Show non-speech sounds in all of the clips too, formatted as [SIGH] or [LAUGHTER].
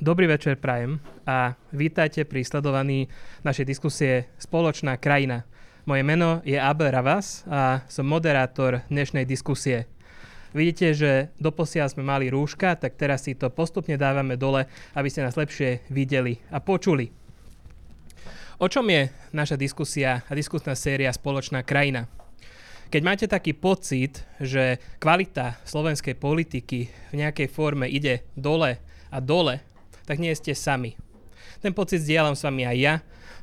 Dobrý večer prajem a vítajte pri sledovaní našej diskusie Spoločná krajina. Moje meno je Abel Ravas a som moderátor dnešnej diskusie. Vidíte, že doposiaľ sme mali rúška, tak teraz si to postupne dávame dole, aby ste nás lepšie videli a počuli. O čom je naša diskusia a diskusná séria Spoločná krajina? Keď máte taký pocit, že kvalita slovenskej politiky v nejakej forme ide dole a dole, tak nie ste sami. Ten pocit zdieľam s vami aj ja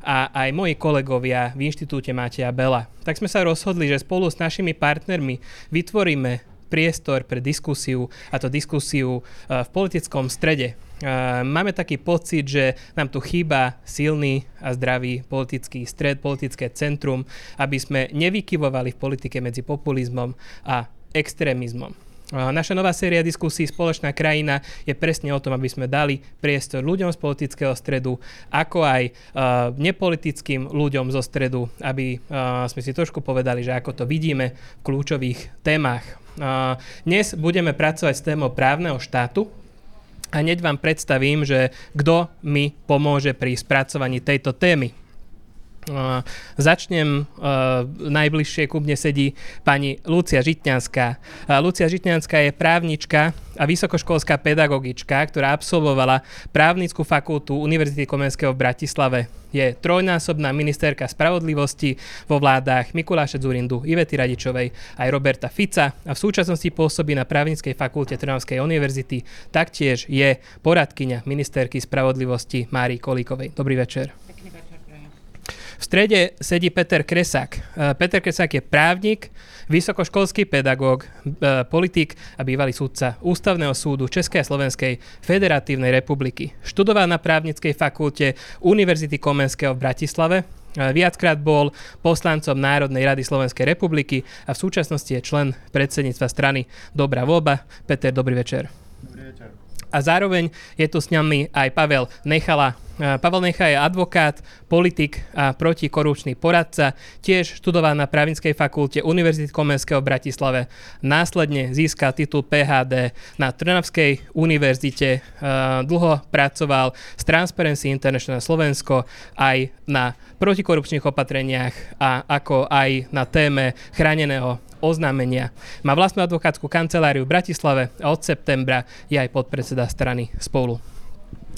a aj moji kolegovia v inštitúte Mateja Bela. Tak sme sa rozhodli, že spolu s našimi partnermi vytvoríme priestor pre diskusiu, a to diskusiu e, v politickom strede. E, máme taký pocit, že nám tu chýba silný a zdravý politický stred, politické centrum, aby sme nevykyvovali v politike medzi populizmom a extrémizmom. Naša nová séria diskusí Spoločná krajina je presne o tom, aby sme dali priestor ľuďom z politického stredu, ako aj uh, nepolitickým ľuďom zo stredu, aby uh, sme si trošku povedali, že ako to vidíme v kľúčových témach. Uh, dnes budeme pracovať s témou právneho štátu, a hneď vám predstavím, že kto mi pomôže pri spracovaní tejto témy. Uh, začnem, uh, najbližšie ku mne sedí pani Lucia Žitňanská. Uh, Lucia Žitňanská je právnička a vysokoškolská pedagogička, ktorá absolvovala právnickú fakultu Univerzity Komenského v Bratislave. Je trojnásobná ministerka spravodlivosti vo vládách Mikuláša Zurindu, Ivety Radičovej aj Roberta Fica a v súčasnosti pôsobí na právnickej fakulte Trnavskej univerzity. Taktiež je poradkyňa ministerky spravodlivosti Márii Kolíkovej. Dobrý večer. V strede sedí Peter Kresák. E, Peter Kresák je právnik, vysokoškolský pedagóg, e, politik a bývalý súdca Ústavného súdu Českej a Slovenskej Federatívnej republiky. Študoval na právnickej fakulte Univerzity Komenského v Bratislave, e, Viackrát bol poslancom Národnej rady Slovenskej republiky a v súčasnosti je člen predsedníctva strany Dobrá voľba. Peter, dobrý večer. A zároveň je tu s nami aj Pavel Nechala, Pavel Necha je advokát, politik a protikorupčný poradca, tiež študoval na právnickej fakulte Univerzity Komenského v Bratislave. Následne získal titul PHD na Trnavskej univerzite. Dlho pracoval s Transparency International Slovensko aj na protikorupčných opatreniach a ako aj na téme chráneného oznámenia. Má vlastnú advokátsku kanceláriu v Bratislave a od septembra je aj podpredseda strany Spolu.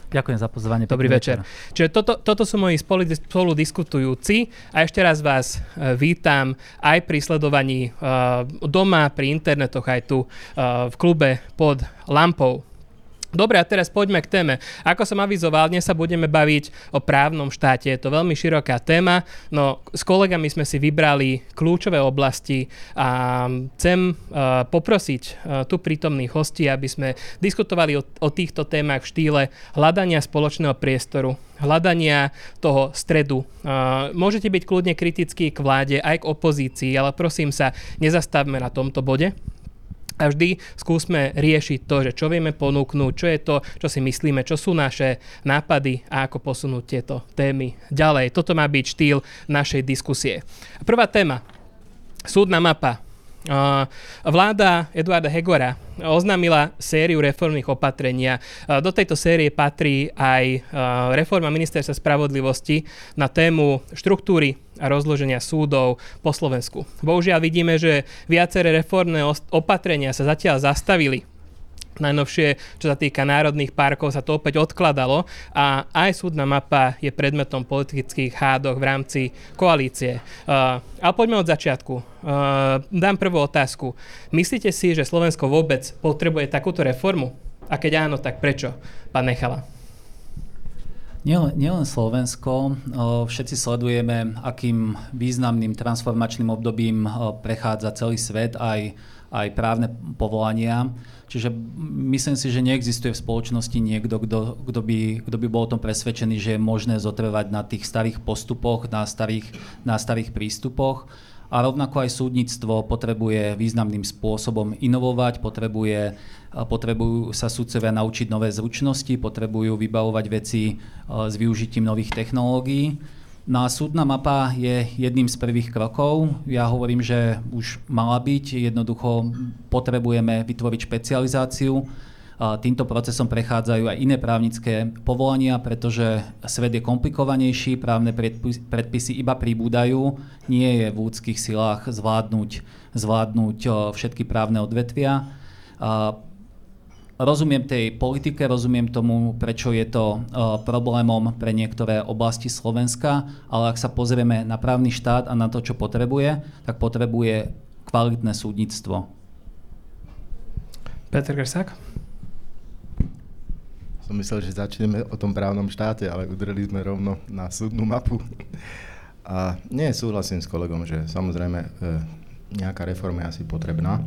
Ďakujem za pozvanie. Dobrý večer. večer. Čiže toto, toto sú moji spolu, spolu diskutujúci a ešte raz vás uh, vítam aj pri sledovaní uh, doma, pri internetoch, aj tu uh, v klube pod lampou. Dobre, a teraz poďme k téme. Ako som avizoval, dnes sa budeme baviť o právnom štáte. Je to veľmi široká téma, no s kolegami sme si vybrali kľúčové oblasti a chcem uh, poprosiť uh, tu prítomných hostí, aby sme diskutovali o, o týchto témach v štýle hľadania spoločného priestoru, hľadania toho stredu. Uh, môžete byť kľudne kritickí k vláde aj k opozícii, ale prosím sa, nezastavme na tomto bode a vždy skúsme riešiť to, že čo vieme ponúknuť, čo je to, čo si myslíme, čo sú naše nápady a ako posunúť tieto témy ďalej. Toto má byť štýl našej diskusie. Prvá téma. Súdna mapa. Vláda Eduarda Hegora oznámila sériu reformných opatrenia. Do tejto série patrí aj reforma ministerstva spravodlivosti na tému štruktúry a rozloženia súdov po Slovensku. Bohužiaľ vidíme, že viaceré reformné opatrenia sa zatiaľ zastavili najnovšie, čo sa týka národných parkov, sa to opäť odkladalo a aj súdna mapa je predmetom politických hádoch v rámci koalície. Uh, ale poďme od začiatku. Uh, dám prvú otázku. Myslíte si, že Slovensko vôbec potrebuje takúto reformu? A keď áno, tak prečo? Pán Nechala. Nielen, nielen Slovensko, všetci sledujeme, akým významným transformačným obdobím prechádza celý svet, aj, aj právne povolania. Čiže myslím si, že neexistuje v spoločnosti niekto, kto, by, by bol o tom presvedčený, že je možné zotrvať na tých starých postupoch, na starých, na starých prístupoch. A rovnako aj súdnictvo potrebuje významným spôsobom inovovať, potrebuje, potrebujú sa súdcovia naučiť nové zručnosti, potrebujú vybavovať veci e, s využitím nových technológií. No a súdna mapa je jedným z prvých krokov. Ja hovorím, že už mala byť. Jednoducho potrebujeme vytvoriť špecializáciu týmto procesom prechádzajú aj iné právnické povolania, pretože svet je komplikovanejší, právne predpisy iba pribúdajú, nie je v ľudských silách zvládnuť, zvládnuť všetky právne odvetvia. Rozumiem tej politike, rozumiem tomu, prečo je to problémom pre niektoré oblasti Slovenska, ale ak sa pozrieme na právny štát a na to, čo potrebuje, tak potrebuje kvalitné súdnictvo. Peter Grsák? Som myslel, že začneme o tom právnom štáte, ale udreli sme rovno na súdnu mapu. A nie súhlasím s kolegom, že samozrejme e, nejaká reforma je asi potrebná.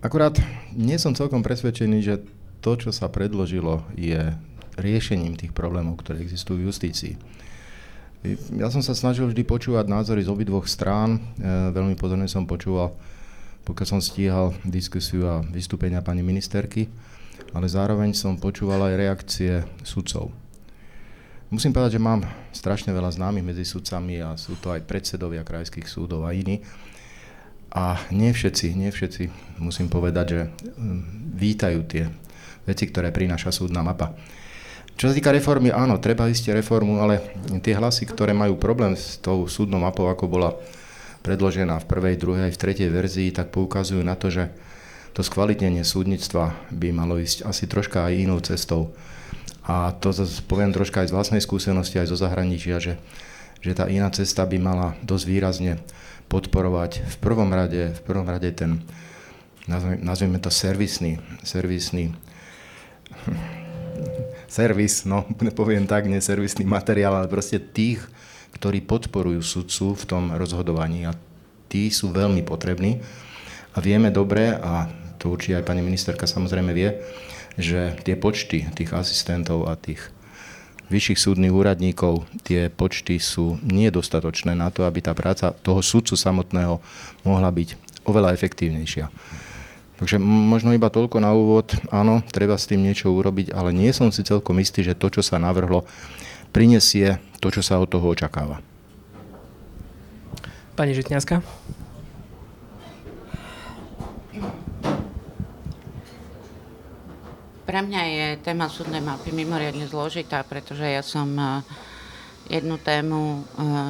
Akurát nie som celkom presvedčený, že to, čo sa predložilo, je riešením tých problémov, ktoré existujú v justícii. Ja som sa snažil vždy počúvať názory z obidvoch strán. E, veľmi pozorne som počúval, pokiaľ som stíhal diskusiu a vystúpenia pani ministerky ale zároveň som počúval aj reakcie sudcov. Musím povedať, že mám strašne veľa známych medzi sudcami a sú to aj predsedovia krajských súdov a iní. A nie všetci, nie všetci, musím povedať, že hm, vítajú tie veci, ktoré prináša súdna mapa. Čo sa týka reformy, áno, treba isté reformu, ale tie hlasy, ktoré majú problém s tou súdnou mapou, ako bola predložená v prvej, druhej, v tretej verzii, tak poukazujú na to, že to skvalitnenie súdnictva by malo ísť asi troška aj inou cestou. A to poviem troška aj z vlastnej skúsenosti, aj zo zahraničia, že, že tá iná cesta by mala dosť výrazne podporovať v prvom rade, v prvom rade ten, nazvime to servisný, servisný [LAUGHS] servis, no [LAUGHS] poviem tak, nie servisný materiál, ale proste tých, ktorí podporujú sudcu v tom rozhodovaní a tí sú veľmi potrební. A vieme dobre, a to určite aj pani ministerka samozrejme vie, že tie počty tých asistentov a tých vyšších súdnych úradníkov, tie počty sú nedostatočné na to, aby tá práca toho sudcu samotného mohla byť oveľa efektívnejšia. Takže možno iba toľko na úvod. Áno, treba s tým niečo urobiť, ale nie som si celkom istý, že to, čo sa navrhlo, prinesie to, čo sa od toho očakáva. Pani Žitňanská? Pre mňa je téma súdnej mapy mimoriadne zložitá, pretože ja som e, jednu tému e,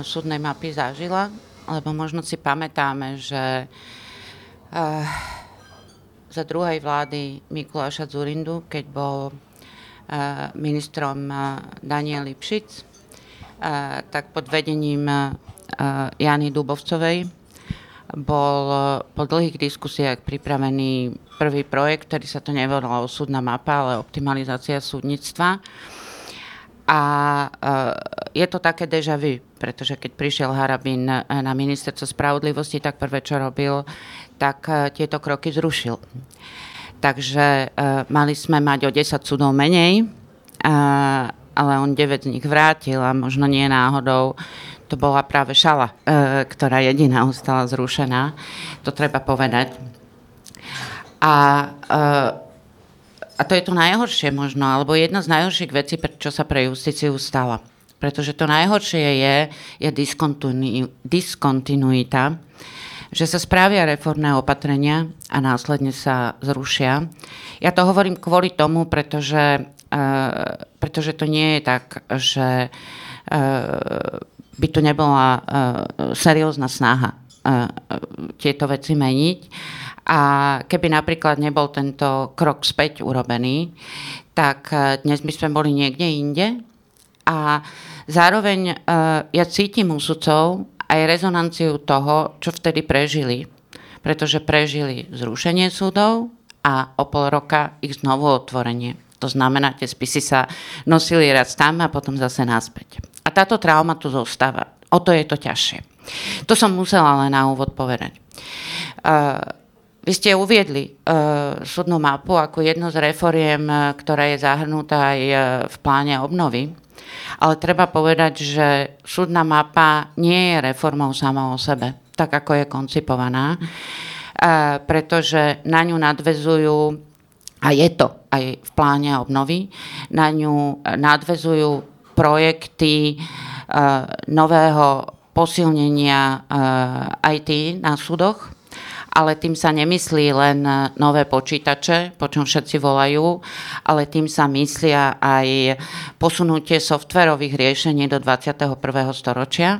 súdnej mapy zažila, lebo možno si pamätáme, že e, za druhej vlády Mikuláša Zurindu, keď bol ministrom Daniel Lipšic, tak pod vedením Jany Dubovcovej bol po dlhých diskusiách pripravený prvý projekt, ktorý sa to nevolalo súdna mapa, ale optimalizácia súdnictva. A je to také deja vu, pretože keď prišiel Harabin na ministerstvo spravodlivosti, tak prvé, čo robil, tak tieto kroky zrušil. Takže mali sme mať o 10 súdov menej, ale on 9 z nich vrátil a možno nie náhodou to bola práve šala, e, ktorá jediná ostala zrušená. To treba povedať. A, uh, a to je to najhoršie možno, alebo jedna z najhorších vecí, čo sa pre justíciu stala. Pretože to najhoršie je, je diskontinuita, že sa spravia reformné opatrenia a následne sa zrušia. Ja to hovorím kvôli tomu, pretože, uh, pretože to nie je tak, že uh, by tu nebola uh, seriózna snaha uh, tieto veci meniť. A keby napríklad nebol tento krok späť urobený, tak e, dnes by sme boli niekde inde. A zároveň e, ja cítim u sudcov aj rezonanciu toho, čo vtedy prežili. Pretože prežili zrušenie súdov a o pol roka ich znovu otvorenie. To znamená, tie spisy sa nosili raz tam a potom zase naspäť. Táto trauma tu zostáva. O to je to ťažšie. To som musela len na úvod povedať. Uh, vy ste uviedli uh, súdnu mapu ako jednu z reforiem, uh, ktorá je zahrnutá aj uh, v pláne obnovy. Ale treba povedať, že súdna mapa nie je reformou sama o sebe, tak ako je koncipovaná, uh, pretože na ňu nadvezujú, a je to aj v pláne obnovy, na ňu nadvezujú projekty uh, nového posilnenia uh, IT na súdoch, ale tým sa nemyslí len nové počítače, po čom všetci volajú, ale tým sa myslia aj posunutie softverových riešení do 21. storočia.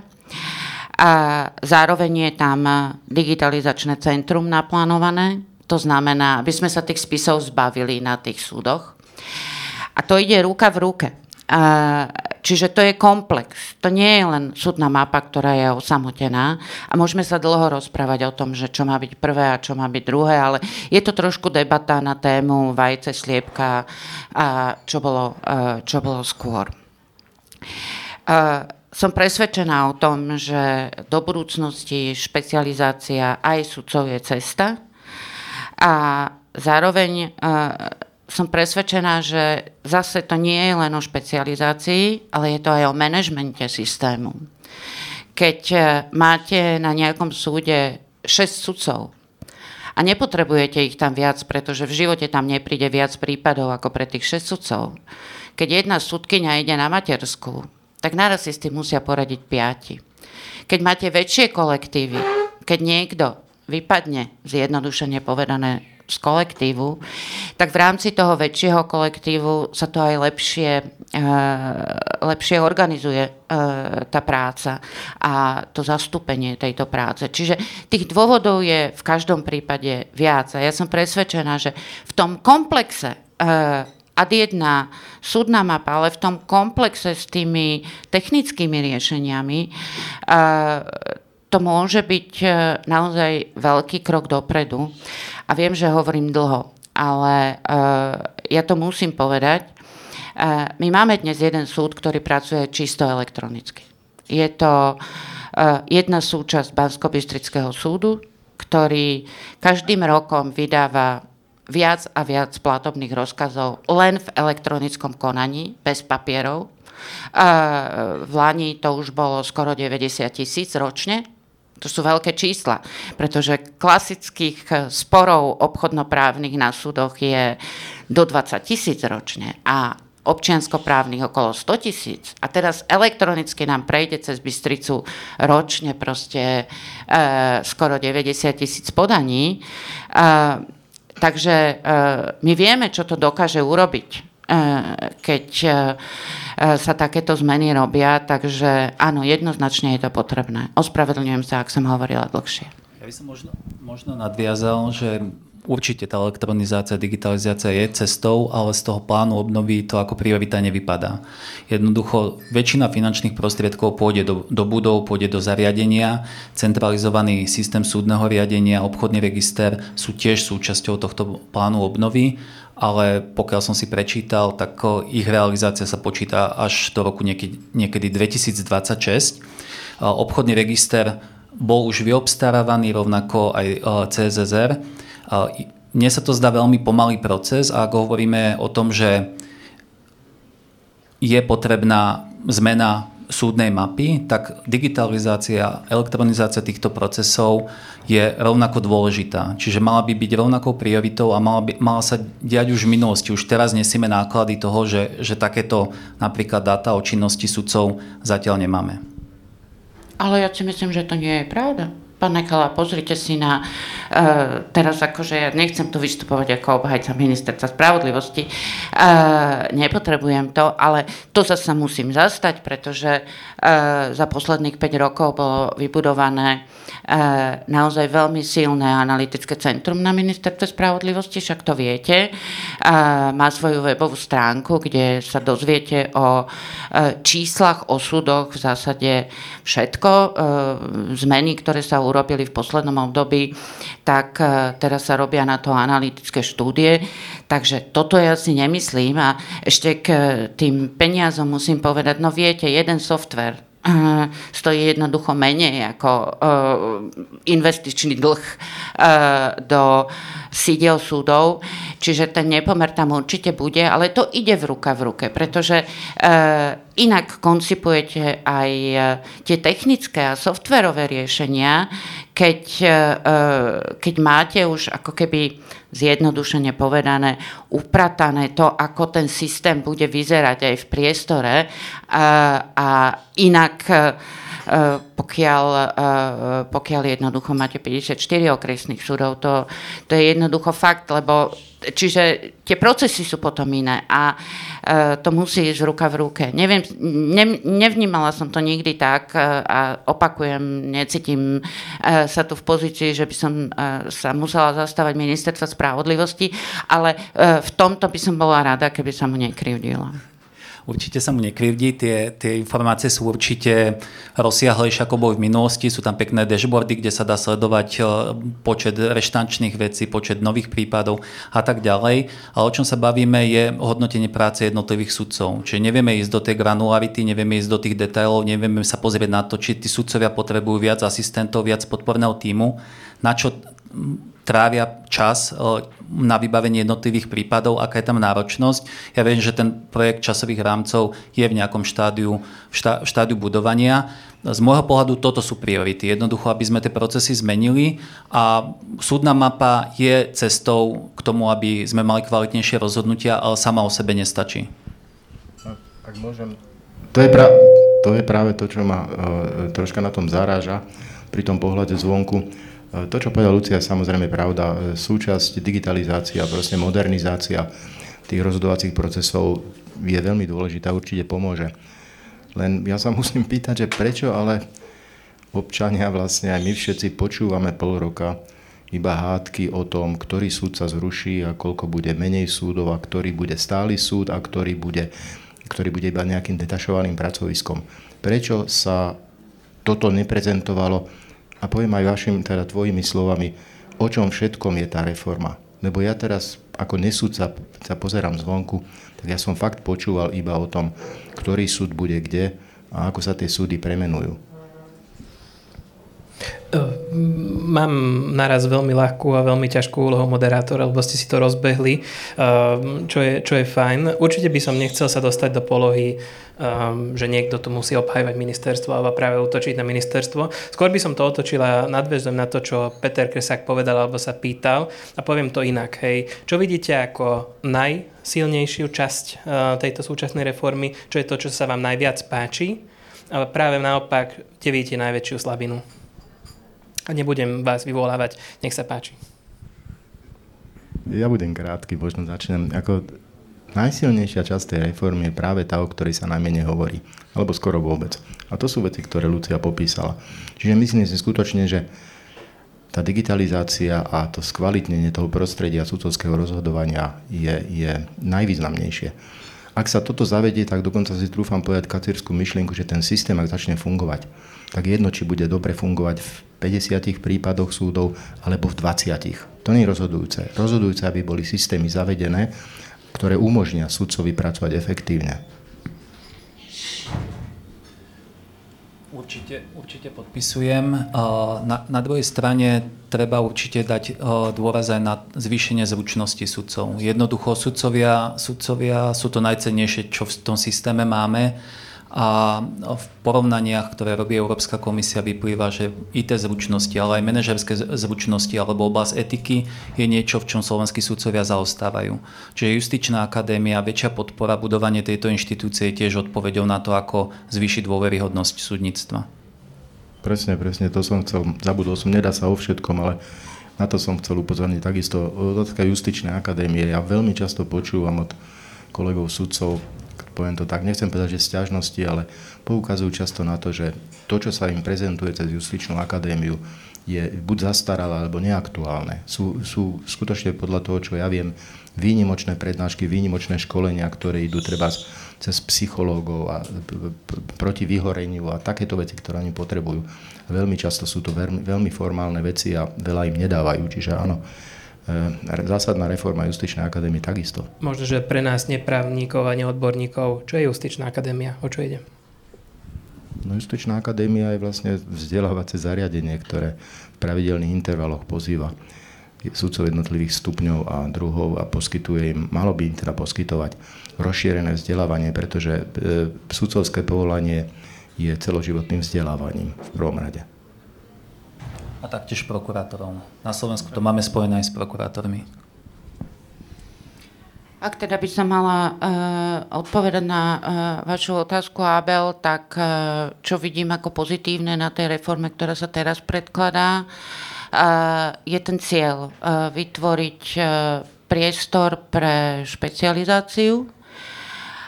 A zároveň je tam digitalizačné centrum naplánované, to znamená, aby sme sa tých spisov zbavili na tých súdoch. A to ide ruka v ruke. Čiže to je komplex. To nie je len súdna mapa, ktorá je osamotená a môžeme sa dlho rozprávať o tom, že čo má byť prvé a čo má byť druhé, ale je to trošku debata na tému vajce, sliepka a čo bolo, čo bolo skôr. Som presvedčená o tom, že do budúcnosti špecializácia aj sudcov je cesta a zároveň som presvedčená, že zase to nie je len o špecializácii, ale je to aj o manažmente systému. Keď e, máte na nejakom súde 6 sudcov a nepotrebujete ich tam viac, pretože v živote tam nepríde viac prípadov ako pre tých 6 sudcov. Keď jedna súdkynia ide na matersku, tak naraz si s tým musia poradiť piati. Keď máte väčšie kolektívy, keď niekto vypadne, zjednodušene povedané, z kolektívu, tak v rámci toho väčšieho kolektívu sa to aj lepšie, uh, lepšie organizuje uh, tá práca a to zastúpenie tejto práce. Čiže tých dôvodov je v každom prípade viac. A ja som presvedčená, že v tom komplexe uh, ad jedna súdna mapa, ale v tom komplexe s tými technickými riešeniami to môže byť naozaj veľký krok dopredu. A viem, že hovorím dlho, ale uh, ja to musím povedať. Uh, my máme dnes jeden súd, ktorý pracuje čisto elektronicky. Je to uh, jedna súčasť bansko súdu, ktorý každým rokom vydáva viac a viac platobných rozkazov len v elektronickom konaní, bez papierov. V Lani to už bolo skoro 90 tisíc ročne, to sú veľké čísla, pretože klasických eh, sporov obchodnoprávnych na súdoch je do 20 tisíc ročne a občianskoprávnych okolo 100 tisíc a teraz elektronicky nám prejde cez Bystricu ročne proste e, skoro 90 tisíc podaní. E, takže e, my vieme, čo to dokáže urobiť, e, keď e, sa takéto zmeny robia, takže áno, jednoznačne je to potrebné. Ospravedlňujem sa, ak som hovorila dlhšie. Ja by som možno, možno nadviazal, že určite tá elektronizácia, digitalizácia je cestou, ale z toho plánu obnovy to ako priorita nevypadá. Jednoducho väčšina finančných prostriedkov pôjde do, do budov, pôjde do zariadenia, centralizovaný systém súdneho riadenia, obchodný register sú tiež súčasťou tohto plánu obnovy ale pokiaľ som si prečítal, tak ich realizácia sa počíta až do roku niekedy, niekedy 2026. Obchodný register bol už vyobstarávaný, rovnako aj CZR. Mne sa to zdá veľmi pomalý proces a ak hovoríme o tom, že je potrebná zmena súdnej mapy, tak digitalizácia, elektronizácia týchto procesov je rovnako dôležitá. Čiže mala by byť rovnakou prioritou a mala, by, mala sa diať už v minulosti. Už teraz nesieme náklady toho, že, že takéto napríklad dáta o činnosti sudcov zatiaľ nemáme. Ale ja si myslím, že to nie je pravda. Pán Nekala, pozrite si na, uh, teraz akože ja nechcem tu vystupovať ako obhajca ministerstva spravodlivosti, uh, nepotrebujem to, ale to zase musím zastať, pretože uh, za posledných 5 rokov bolo vybudované uh, naozaj veľmi silné analytické centrum na ministerstve spravodlivosti, však to viete. Uh, má svoju webovú stránku, kde sa dozviete o uh, číslach, o súdoch, v zásade všetko, uh, zmeny, ktoré sa urobili v poslednom období, tak e, teraz sa robia na to analytické štúdie. Takže toto ja si nemyslím a ešte k tým peniazom musím povedať, no viete, jeden software stojí jednoducho menej ako uh, investičný dlh uh, do sídel súdov, čiže ten nepomer tam určite bude, ale to ide v ruka v ruke, pretože uh, inak koncipujete aj tie technické a softverové riešenia, keď, keď máte už ako keby zjednodušene povedané, upratané to, ako ten systém bude vyzerať aj v priestore a, a inak pokiaľ, pokiaľ jednoducho máte 54 okresných súdov, to, to je jednoducho fakt, lebo čiže tie procesy sú potom iné a to musí ísť ruka v ruke. Neviem, ne, nevnímala som to nikdy tak a opakujem, necítim sa tu v pozícii, že by som sa musela zastávať ministerstva spravodlivosti, ale v tomto by som bola rada, keby sa mu nekrivdila. Určite sa mu nekrivdí, tie, tie informácie sú určite rozsiahlejšie ako boli v minulosti, sú tam pekné dashboardy, kde sa dá sledovať e, počet reštančných vecí, počet nových prípadov a tak ďalej. Ale o čom sa bavíme je hodnotenie práce jednotlivých sudcov. Čiže nevieme ísť do tej granularity, nevieme ísť do tých detailov, nevieme sa pozrieť na to, či tí sudcovia potrebujú viac asistentov, viac podporného týmu, na čo trávia čas e, na vybavenie jednotlivých prípadov, aká je tam náročnosť. Ja viem, že ten projekt časových rámcov je v nejakom štádiu, štá, štádiu budovania. Z môjho pohľadu toto sú priority. Jednoducho, aby sme tie procesy zmenili a súdna mapa je cestou k tomu, aby sme mali kvalitnejšie rozhodnutia, ale sama o sebe nestačí. Ak môžem. To je, pra, to je práve to, čo ma uh, troška na tom zaráža pri tom pohľade zvonku to, čo povedal Lucia, samozrejme pravda. Súčasť digitalizácia, proste modernizácia tých rozhodovacích procesov je veľmi dôležitá, určite pomôže. Len ja sa [LAUGHS] musím pýtať, že prečo ale občania vlastne aj my všetci počúvame pol roka iba hádky o tom, ktorý súd sa zruší a koľko bude menej súdov a ktorý bude stály súd a ktorý bude, ktorý bude iba nejakým detašovaným pracoviskom. Prečo sa toto neprezentovalo a poviem aj vašim, teda tvojimi slovami, o čom všetkom je tá reforma. Lebo ja teraz ako nesúdca sa pozerám zvonku, tak ja som fakt počúval iba o tom, ktorý súd bude kde a ako sa tie súdy premenujú. Mám naraz veľmi ľahkú a veľmi ťažkú úlohu moderátora, lebo ste si to rozbehli, čo je, čo je fajn. Určite by som nechcel sa dostať do polohy, že niekto tu musí obhajovať ministerstvo alebo práve utočiť na ministerstvo. Skôr by som to otočil a nadväzujem na to, čo Peter Kresák povedal alebo sa pýtal a poviem to inak. Hej. Čo vidíte ako najsilnejšiu časť tejto súčasnej reformy? Čo je to, čo sa vám najviac páči? Ale práve naopak, kde vidíte najväčšiu slabinu? A nebudem vás vyvolávať. Nech sa páči. Ja budem krátky, možno začnem. Ako najsilnejšia časť tej reformy je práve tá, o ktorej sa najmenej hovorí. Alebo skoro vôbec. A to sú veci, ktoré Lucia popísala. Čiže myslím si skutočne, že tá digitalizácia a to skvalitnenie toho prostredia sudcovského rozhodovania je, je najvýznamnejšie. Ak sa toto zavedie, tak dokonca si trúfam povedať kacírskú myšlienku, že ten systém, ak začne fungovať, tak jedno, či bude dobre fungovať v 50 prípadoch súdov alebo v 20. To nie je rozhodujúce. Rozhodujúce, aby boli systémy zavedené, ktoré umožnia sudcovi pracovať efektívne. Určite, určite podpisujem. Na, na druhej strane treba určite dať dôraz aj na zvýšenie zručnosti sudcov. Jednoducho sudcovia, sudcovia sú to najcennejšie, čo v tom systéme máme a v porovnaniach, ktoré robí Európska komisia, vyplýva, že IT zručnosti, ale aj manažerské zručnosti alebo oblasť etiky je niečo, v čom slovenskí sudcovia zaostávajú. Čiže justičná akadémia, väčšia podpora, budovanie tejto inštitúcie je tiež odpovedou na to, ako zvýšiť dôveryhodnosť súdnictva. Presne, presne, to som chcel, zabudol som, nedá sa o všetkom, ale na to som chcel upozorniť. Takisto otázka justičnej akadémie. Ja veľmi často počúvam od kolegov sudcov, poviem to tak, nechcem povedať, že stiažnosti, ale poukazujú často na to, že to, čo sa im prezentuje cez justičnú akadémiu, je buď zastaralé alebo neaktuálne. Sú, sú skutočne podľa toho, čo ja viem, výnimočné prednášky, výnimočné školenia, ktoré idú treba cez psychológov a proti vyhoreniu a takéto veci, ktoré oni potrebujú. Veľmi často sú to veľmi, veľmi formálne veci a veľa im nedávajú. Čiže áno, zásadná reforma Justičnej akadémie takisto. Možno, že pre nás neprávnikov a neodborníkov, čo je Justičná akadémia? O čo ide? No, Justičná akadémia je vlastne vzdelávacie zariadenie, ktoré v pravidelných intervaloch pozýva sudcov jednotlivých stupňov a druhov a poskytuje im, malo by im teda poskytovať rozšírené vzdelávanie, pretože e, sudcovské povolanie je celoživotným vzdelávaním v prvom rade. A taktiež prokurátorov. Na Slovensku to máme spojené aj s prokurátormi. Ak teda by som mala uh, odpovedať na uh, vašu otázku, Abel, tak uh, čo vidím ako pozitívne na tej reforme, ktorá sa teraz predkladá, uh, je ten cieľ uh, vytvoriť uh, priestor pre špecializáciu,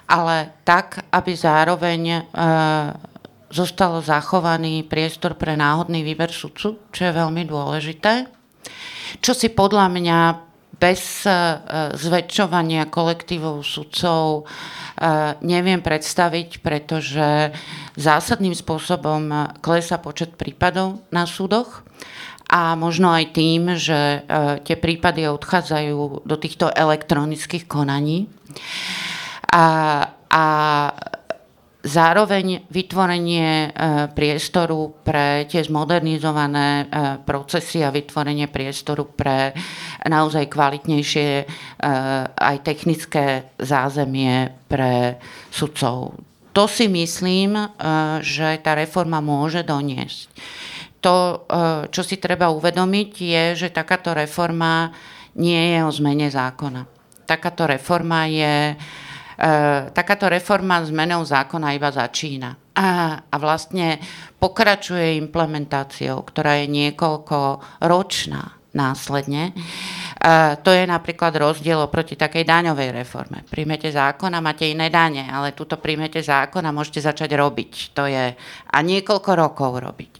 ale tak, aby zároveň uh, zostal zachovaný priestor pre náhodný výber sudcu, čo je veľmi dôležité. Čo si podľa mňa bez e, zväčšovania kolektívov sudcov e, neviem predstaviť, pretože zásadným spôsobom klesa počet prípadov na súdoch a možno aj tým, že e, tie prípady odchádzajú do týchto elektronických konaní. A, a Zároveň vytvorenie e, priestoru pre tie zmodernizované e, procesy a vytvorenie priestoru pre naozaj kvalitnejšie e, aj technické zázemie pre sudcov. To si myslím, že tá reforma môže doniesť. To, čo si treba uvedomiť, je, že takáto reforma nie je o zmene zákona. Takáto reforma je takáto reforma zmenou zákona iba začína. A, a vlastne pokračuje implementáciou, ktorá je niekoľko ročná následne. E, to je napríklad rozdiel oproti takej daňovej reforme. Príjmete zákon a máte iné dane, ale tuto príjmete zákon a môžete začať robiť. To je a niekoľko rokov robiť.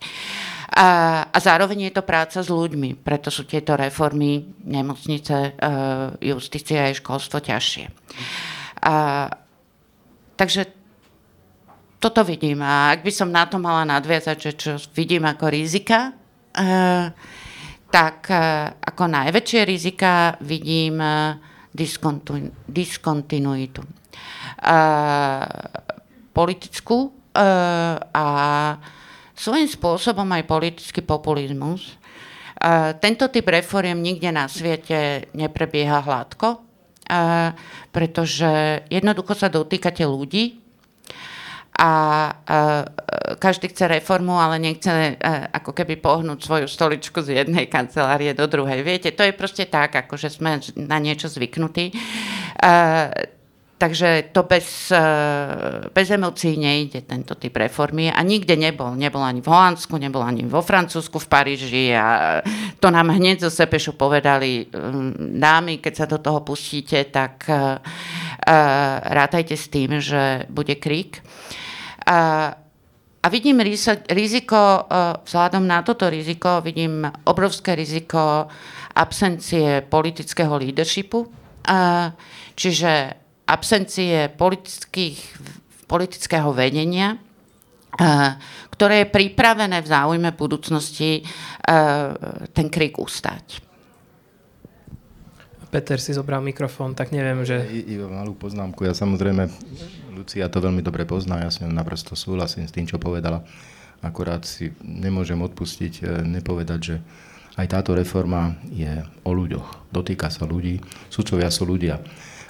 A, a zároveň je to práca s ľuďmi, preto sú tieto reformy, nemocnice, e, justícia a školstvo ťažšie. A, takže toto vidím. A ak by som na to mala nadviazať, že čo vidím ako rizika, uh, tak uh, ako najväčšie rizika vidím diskontinu, diskontinuitu. Uh, politickú a svojím spôsobom aj politický populizmus. Tento typ reforiem nikde na svete neprebieha hladko pretože jednoducho sa dotýkate ľudí a, každý chce reformu, ale nechce ako keby pohnúť svoju stoličku z jednej kancelárie do druhej. Viete, to je proste tak, ako že sme na niečo zvyknutí. Takže to bez, eh, bez emócií nejde tento typ reformy a nikde nebol. Nebol ani v Holandsku, nebol ani vo Francúzsku, v Paríži a to nám hneď zo Sepešu povedali mm, dámy, keď sa do toho pustíte, tak uh, rátajte s tým, že bude krík. Uh, a vidím riziko, vzhľadom na toto riziko, vidím obrovské riziko absencie politického leadershipu. Čiže absencie politických, politického vedenia, eh, ktoré je pripravené v záujme budúcnosti eh, ten krik ustať. Peter si zobral mikrofón, tak neviem, že... I, iba malú poznámku. Ja samozrejme, Lucia to veľmi dobre pozná, ja s ňou naprosto súhlasím s tým, čo povedala. Akorát si nemôžem odpustiť, eh, nepovedať, že aj táto reforma je o ľuďoch. Dotýka sa ľudí, sudcovia sú ľudia.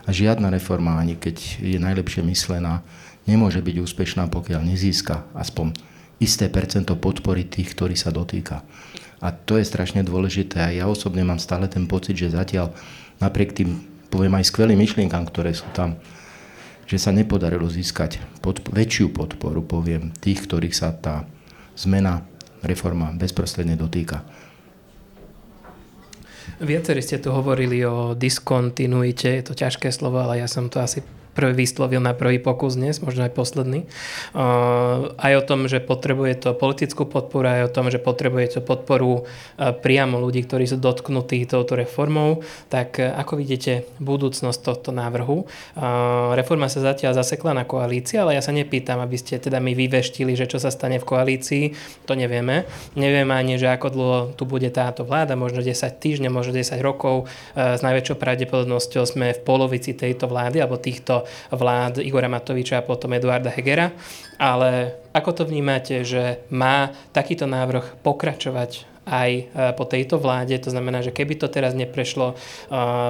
A žiadna reforma, ani keď je najlepšie myslená, nemôže byť úspešná, pokiaľ nezíska aspoň isté percento podpory tých, ktorí sa dotýka. A to je strašne dôležité. A ja osobne mám stále ten pocit, že zatiaľ napriek tým, poviem aj skvelým myšlienkam, ktoré sú tam, že sa nepodarilo získať podp- väčšiu podporu, poviem, tých, ktorých sa tá zmena, reforma bezprostredne dotýka. Viacerí ste tu hovorili o diskontinuite, je to ťažké slovo, ale ja som to asi prvý vyslovil na prvý pokus dnes, možno aj posledný. Uh, aj o tom, že potrebuje to politickú podporu, aj o tom, že potrebuje to podporu uh, priamo ľudí, ktorí sú dotknutí touto reformou. Tak uh, ako vidíte budúcnosť tohto návrhu? Reforma sa zatiaľ zasekla na koalícii, ale ja sa nepýtam, aby ste teda mi vyveštili, že čo sa stane v koalícii, to nevieme. Nevieme ani, že ako dlho tu bude táto vláda, možno 10 týždňov, možno 10 rokov. S najväčšou pravdepodobnosťou sme v polovici tejto vlády alebo týchto vlád Igora Matoviča a potom Eduarda Hegera. Ale ako to vnímate, že má takýto návrh pokračovať aj e, po tejto vláde. To znamená, že keby to teraz neprešlo, e,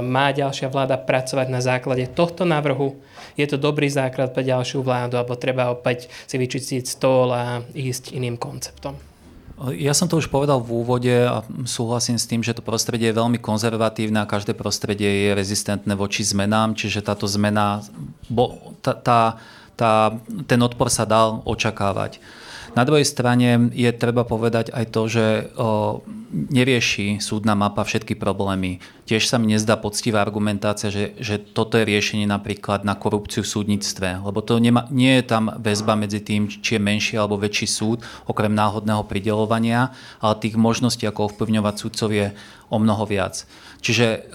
má ďalšia vláda pracovať na základe tohto návrhu. Je to dobrý základ pre ďalšiu vládu, alebo treba opäť si vyčistiť stôl a ísť iným konceptom? Ja som to už povedal v úvode a súhlasím s tým, že to prostredie je veľmi konzervatívne a každé prostredie je rezistentné voči zmenám, čiže táto zmena, bo, tá, tá, tá, ten odpor sa dal očakávať. Na druhej strane je treba povedať aj to, že o, nerieši súdna mapa všetky problémy. Tiež sa mi nezdá poctivá argumentácia, že, že toto je riešenie napríklad na korupciu v súdnictve, lebo to nema, nie je tam väzba medzi tým, či je menší alebo väčší súd, okrem náhodného pridelovania, ale tých možností, ako ovplyvňovať súdcov je o mnoho viac. Čiže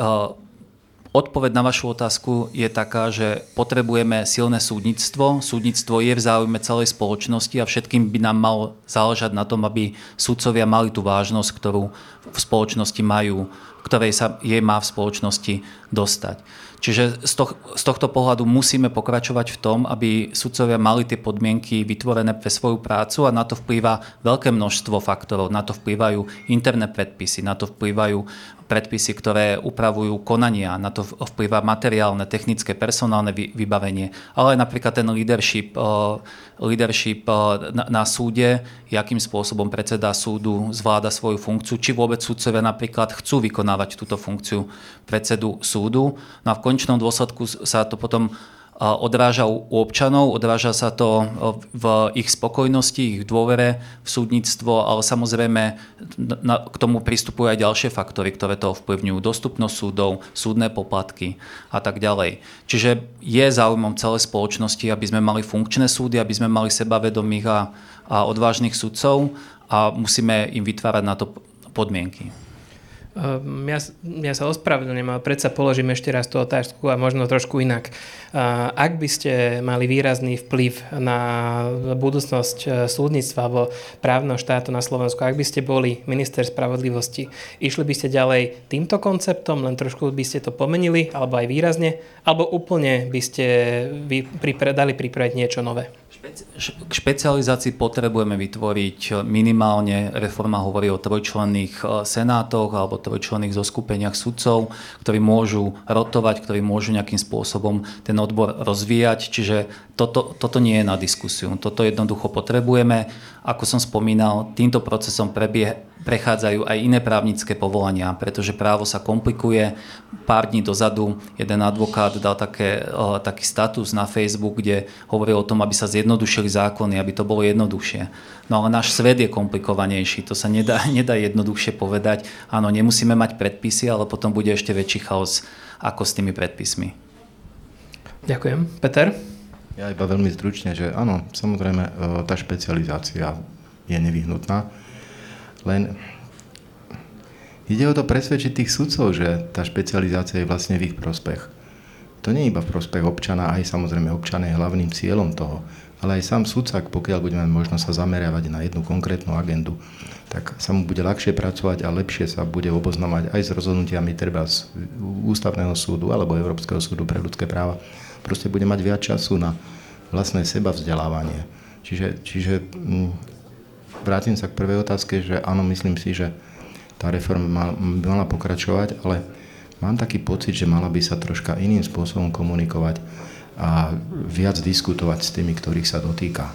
Odpoveď na vašu otázku je taká, že potrebujeme silné súdnictvo. Súdnictvo je v záujme celej spoločnosti a všetkým by nám malo záležať na tom, aby súdcovia mali tú vážnosť, ktorú v spoločnosti majú, ktorej sa jej má v spoločnosti dostať. Čiže z, toh, z tohto pohľadu musíme pokračovať v tom, aby sudcovia mali tie podmienky vytvorené pre svoju prácu a na to vplýva veľké množstvo faktorov. Na to vplývajú interné predpisy, na to vplývajú predpisy, ktoré upravujú konania, na to vplýva materiálne, technické, personálne vybavenie, ale aj napríklad ten leadership, leadership na, na súde, akým spôsobom predseda súdu zvláda svoju funkciu, či vôbec súdcovia napríklad chcú vykonávať túto funkciu predsedu súdu. No a v končnom dôsledku sa to potom odráža u občanov, odráža sa to v ich spokojnosti, ich dôvere v súdnictvo, ale samozrejme k tomu pristupujú aj ďalšie faktory, ktoré to ovplyvňujú. Dostupnosť súdov, súdne poplatky a tak ďalej. Čiže je záujmom celej spoločnosti, aby sme mali funkčné súdy, aby sme mali sebavedomých a, a odvážnych sudcov a musíme im vytvárať na to podmienky. Ehm, ja, ja sa ospravedlňujem, ale predsa položím ešte raz tú otázku a možno trošku inak. Ehm, ak by ste mali výrazný vplyv na budúcnosť e, súdnictva alebo právneho štátu na Slovensku, ak by ste boli minister spravodlivosti, išli by ste ďalej týmto konceptom, len trošku by ste to pomenili, alebo aj výrazne, alebo úplne by ste vy dali pripraviť niečo nové? K špecializácii potrebujeme vytvoriť minimálne, reforma hovorí o trojčlenných e, senátoch alebo trojčlenných zoskupeniach sudcov, ktorí môžu rotovať, ktorí môžu nejakým spôsobom ten odbor rozvíjať, čiže toto, toto nie je na diskusiu. Toto jednoducho potrebujeme. Ako som spomínal, týmto procesom prebie, prechádzajú aj iné právnické povolania, pretože právo sa komplikuje. Pár dní dozadu jeden advokát dal také, taký status na Facebook, kde hovoril o tom, aby sa zjednodušili zákony, aby to bolo jednoduchšie. No ale náš svet je komplikovanejší, to sa nedá, [LAUGHS] nedá jednoduchšie povedať. Áno, nemusíme mať predpisy, ale potom bude ešte väčší chaos ako s tými predpismi. Ďakujem. Peter? Ja iba veľmi stručne, že áno, samozrejme tá špecializácia je nevyhnutná len ide o to presvedčiť tých sudcov, že tá špecializácia je vlastne v ich prospech. To nie je iba v prospech občana, aj samozrejme občan je hlavným cieľom toho, ale aj sám sudca, pokiaľ budeme možno sa zameriavať na jednu konkrétnu agendu, tak sa mu bude ľahšie pracovať a lepšie sa bude oboznamovať aj s rozhodnutiami treba z Ústavného súdu alebo Európskeho súdu pre ľudské práva. Proste bude mať viac času na vlastné seba vzdelávanie. Čiže, čiže mm, vrátim sa k prvej otázke, že áno, myslím si, že tá reforma by mala pokračovať, ale mám taký pocit, že mala by sa troška iným spôsobom komunikovať a viac diskutovať s tými, ktorých sa dotýka.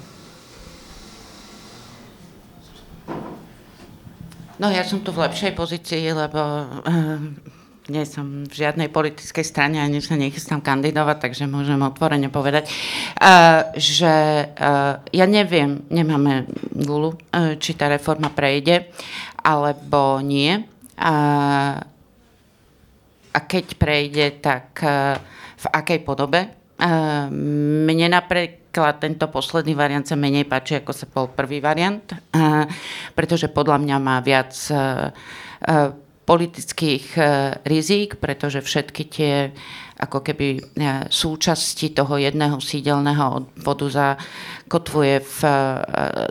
No ja som tu v lepšej pozícii, lebo uh, nie som v žiadnej politickej strane ani sa nechystám kandidovať, takže môžem otvorene povedať, uh, že uh, ja neviem, nemáme gulu, uh, či tá reforma prejde, alebo nie. A keď prejde, tak v akej podobe. Mne napríklad tento posledný variant sa menej páči, ako sa bol prvý variant, pretože podľa mňa má viac politických e, rizík, pretože všetky tie ako keby e, súčasti toho jedného sídelného odvodu zakotvuje v e,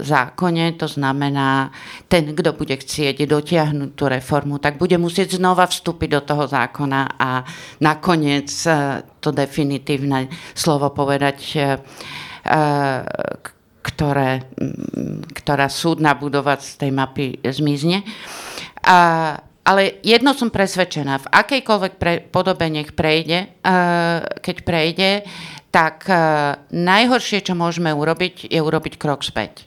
zákone. To znamená, ten, kto bude chcieť dotiahnuť tú reformu, tak bude musieť znova vstúpiť do toho zákona a nakoniec to definitívne slovo povedať, ktoré, ktorá súdna budova z tej mapy zmizne. A ale jedno som presvedčená, v akejkoľvek pre, podobe nech prejde, uh, keď prejde, tak uh, najhoršie, čo môžeme urobiť, je urobiť krok späť.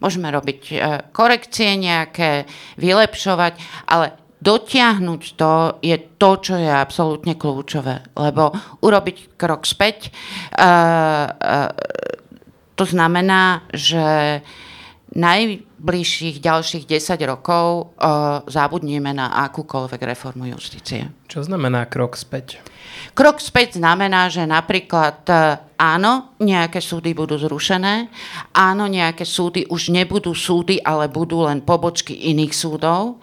môžeme robiť e, korekcie nejaké, vylepšovať, ale dotiahnuť to je to, čo je absolútne kľúčové. Lebo urobiť krok späť, uh, uh, to znamená, že najbližších ďalších 10 rokov uh, zabudneme na akúkoľvek reformu justície. Čo znamená krok späť? Krok späť znamená, že napríklad áno, nejaké súdy budú zrušené, áno, nejaké súdy už nebudú súdy, ale budú len pobočky iných súdov.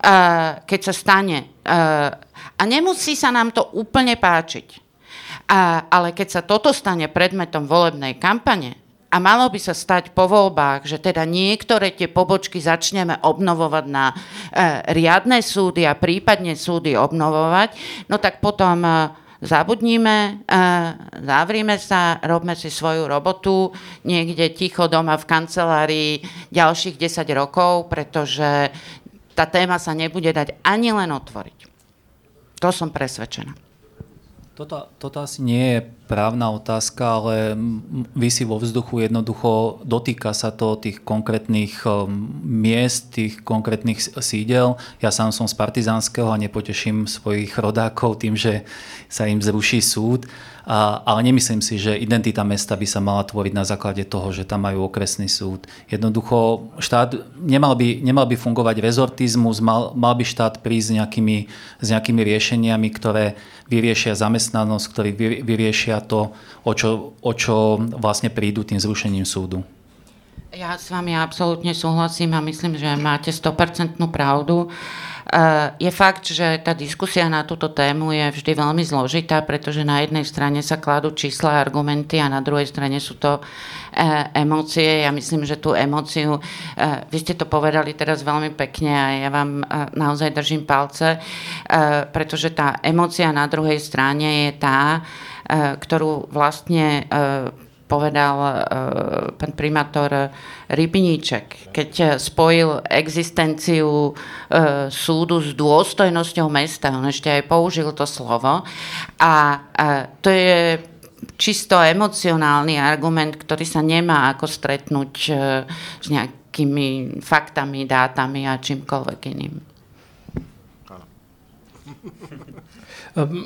Uh, keď sa stane, uh, a nemusí sa nám to úplne páčiť, uh, ale keď sa toto stane predmetom volebnej kampane, a malo by sa stať po voľbách, že teda niektoré tie pobočky začneme obnovovať na e, riadne súdy a prípadne súdy obnovovať, no tak potom e, zabudníme, e, zavrime sa, robme si svoju robotu niekde ticho doma v kancelárii ďalších 10 rokov, pretože tá téma sa nebude dať ani len otvoriť. To som presvedčená. Toto, toto asi nie je právna otázka, ale vysí vo vzduchu jednoducho, dotýka sa to tých konkrétnych um, miest, tých konkrétnych sídel. Ja sám som z Partizánskeho a nepoteším svojich rodákov tým, že sa im zruší súd a, ale nemyslím si, že identita mesta by sa mala tvoriť na základe toho, že tam majú okresný súd. Jednoducho štát nemal by, nemal by fungovať rezortizmus, mal, mal by štát prísť s nejakými, s nejakými riešeniami, ktoré vyriešia zamestnanosť, ktorí vyriešia to, o čo, o čo vlastne prídu tým zrušením súdu. Ja s vami absolútne súhlasím a myslím, že máte 100% pravdu. Eh, je fakt, že tá diskusia na túto tému je vždy veľmi zložitá, pretože na jednej strane sa kladú čísla argumenty a na druhej strane sú to eh, emócie. Ja myslím, že tú emóciu, eh, vy ste to povedali teraz veľmi pekne a ja vám naozaj držím palce, pretože tá emócia na druhej strane je tá, ktorú vlastne povedal uh, pán primátor Rybníček, keď spojil existenciu uh, súdu s dôstojnosťou mesta. On ešte aj použil to slovo. A uh, to je čisto emocionálny argument, ktorý sa nemá ako stretnúť s nejakými faktami, dátami a čímkoľvek iným. [LAUGHS]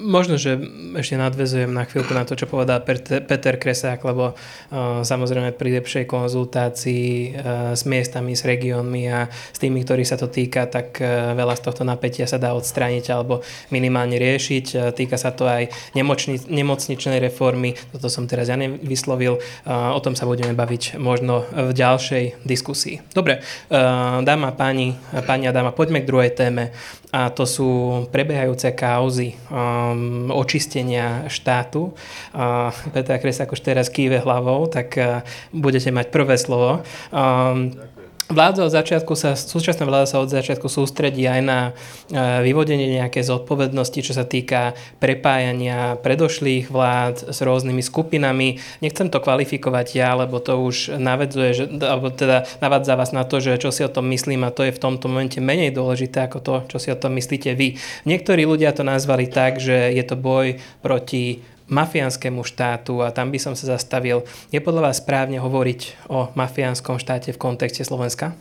Možno, že ešte nadvezujem na chvíľku na to, čo povedal Peter Kresák, lebo uh, samozrejme pri lepšej konzultácii uh, s miestami, s regiónmi a s tými, ktorí sa to týka, tak uh, veľa z tohto napätia sa dá odstrániť alebo minimálne riešiť. Týka sa to aj nemocni- nemocničnej reformy, toto som teraz ja nevyslovil, o tom sa budeme baviť možno v ďalšej diskusii. Dobre, dáma, páni, páni a dáma, poďme k druhej téme a to sú prebiehajúce kauzy um, očistenia štátu. Uh, Petra Kresák už teraz kýve hlavou, tak uh, budete mať prvé slovo. Um, Vláda od začiatku sa, súčasná vláda sa od začiatku sústredí aj na e, vyvodenie nejaké zodpovednosti, čo sa týka prepájania predošlých vlád s rôznymi skupinami. Nechcem to kvalifikovať ja, lebo to už navedzuje, že, alebo teda navádza vás na to, že čo si o tom myslím a to je v tomto momente menej dôležité ako to, čo si o tom myslíte vy. Niektorí ľudia to nazvali tak, že je to boj proti mafiánskému štátu a tam by som sa zastavil. Je podľa vás správne hovoriť o mafiánskom štáte v kontexte Slovenska?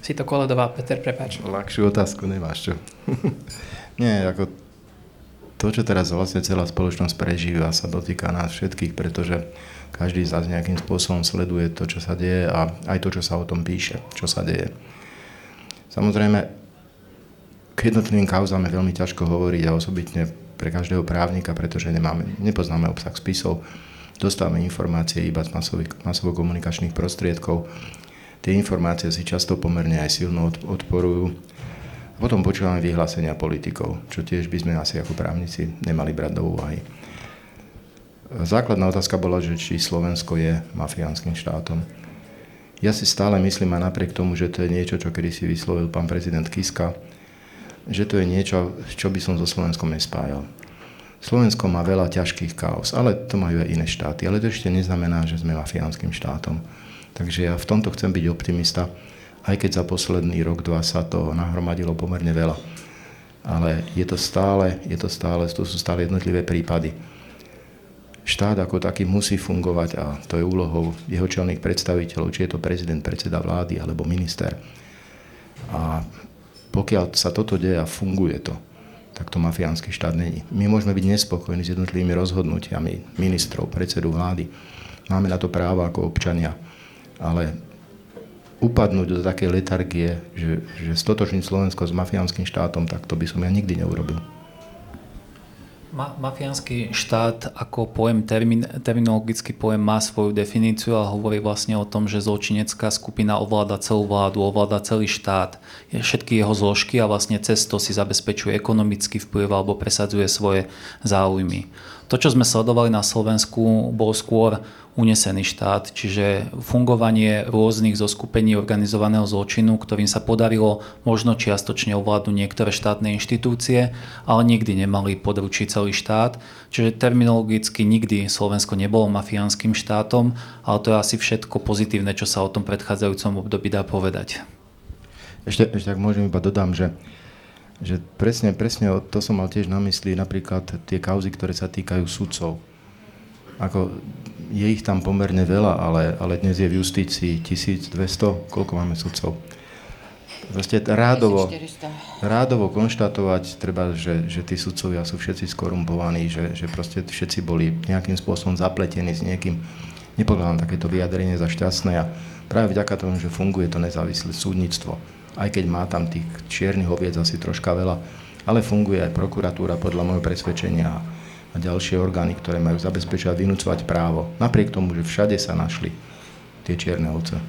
Si to koledoval, Peter, prepáč. Ľahšiu otázku nemáš, čo? [LAUGHS] Nie, ako to, čo teraz vlastne celá spoločnosť prežíva, sa dotýka nás všetkých, pretože každý z nás nejakým spôsobom sleduje to, čo sa deje a aj to, čo sa o tom píše, čo sa deje. Samozrejme, k jednotlivým kauzám je veľmi ťažko hovoriť a osobitne pre každého právnika, pretože nemáme, nepoznáme obsah spisov, dostávame informácie iba z masovo-komunikačných prostriedkov. Tie informácie si často pomerne aj silno odporujú. A potom počúvame vyhlásenia politikov, čo tiež by sme asi ako právnici nemali brať do úvahy. Základná otázka bola, že či Slovensko je mafiánskym štátom. Ja si stále myslím aj napriek tomu, že to je niečo, čo kedy si vyslovil pán prezident Kiska, že to je niečo, čo by som so Slovenskom nespájal. Slovensko má veľa ťažkých chaos, ale to majú aj iné štáty. Ale to ešte neznamená, že sme mafiánskym štátom. Takže ja v tomto chcem byť optimista, aj keď za posledný rok, dva sa to nahromadilo pomerne veľa. Ale je to stále, je to stále, to sú stále jednotlivé prípady. štát ako taký musí fungovať a to je úlohou jeho čelných predstaviteľov, či je to prezident, predseda vlády alebo minister. A pokiaľ sa toto deje a funguje to, tak to mafiánsky štát není. My môžeme byť nespokojní s jednotlivými rozhodnutiami ministrov, predsedu vlády. Máme na to právo ako občania. Ale upadnúť do takej letargie, že, že stotočniť Slovensko s mafiánskym štátom, tak to by som ja nikdy neurobil. Ma, mafiánsky štát ako pojem, termin, terminologický pojem má svoju definíciu a hovorí vlastne o tom, že zločinecká skupina ovláda celú vládu, ovláda celý štát, všetky jeho zložky a vlastne cez si zabezpečuje ekonomický vplyv alebo presadzuje svoje záujmy. To, čo sme sledovali na Slovensku, bol skôr unesený štát, čiže fungovanie rôznych zoskupení organizovaného zločinu, ktorým sa podarilo možno čiastočne ovládnuť niektoré štátne inštitúcie, ale nikdy nemali područiť celý štát. Čiže terminologicky nikdy Slovensko nebolo mafiánskym štátom, ale to je asi všetko pozitívne, čo sa o tom predchádzajúcom období dá povedať. Ešte, ešte tak môžem iba dodám, že že presne, presne to som mal tiež na mysli, napríklad tie kauzy, ktoré sa týkajú sudcov. Ako, je ich tam pomerne veľa, ale, ale dnes je v justícii 1200, koľko máme sudcov? Proste rádovo, rádovo konštatovať, treba, že, že tí sudcovia sú všetci skorumpovaní, že, že proste všetci boli nejakým spôsobom zapletení s niekým. Nepokladám takéto vyjadrenie za šťastné a práve vďaka tomu, že funguje to nezávislé súdnictvo, aj keď má tam tých čiernych oviec asi troška veľa, ale funguje aj prokuratúra podľa môjho presvedčenia a ďalšie orgány, ktoré majú zabezpečovať, vynúcovať právo. Napriek tomu, že všade sa našli tie čierne ovce.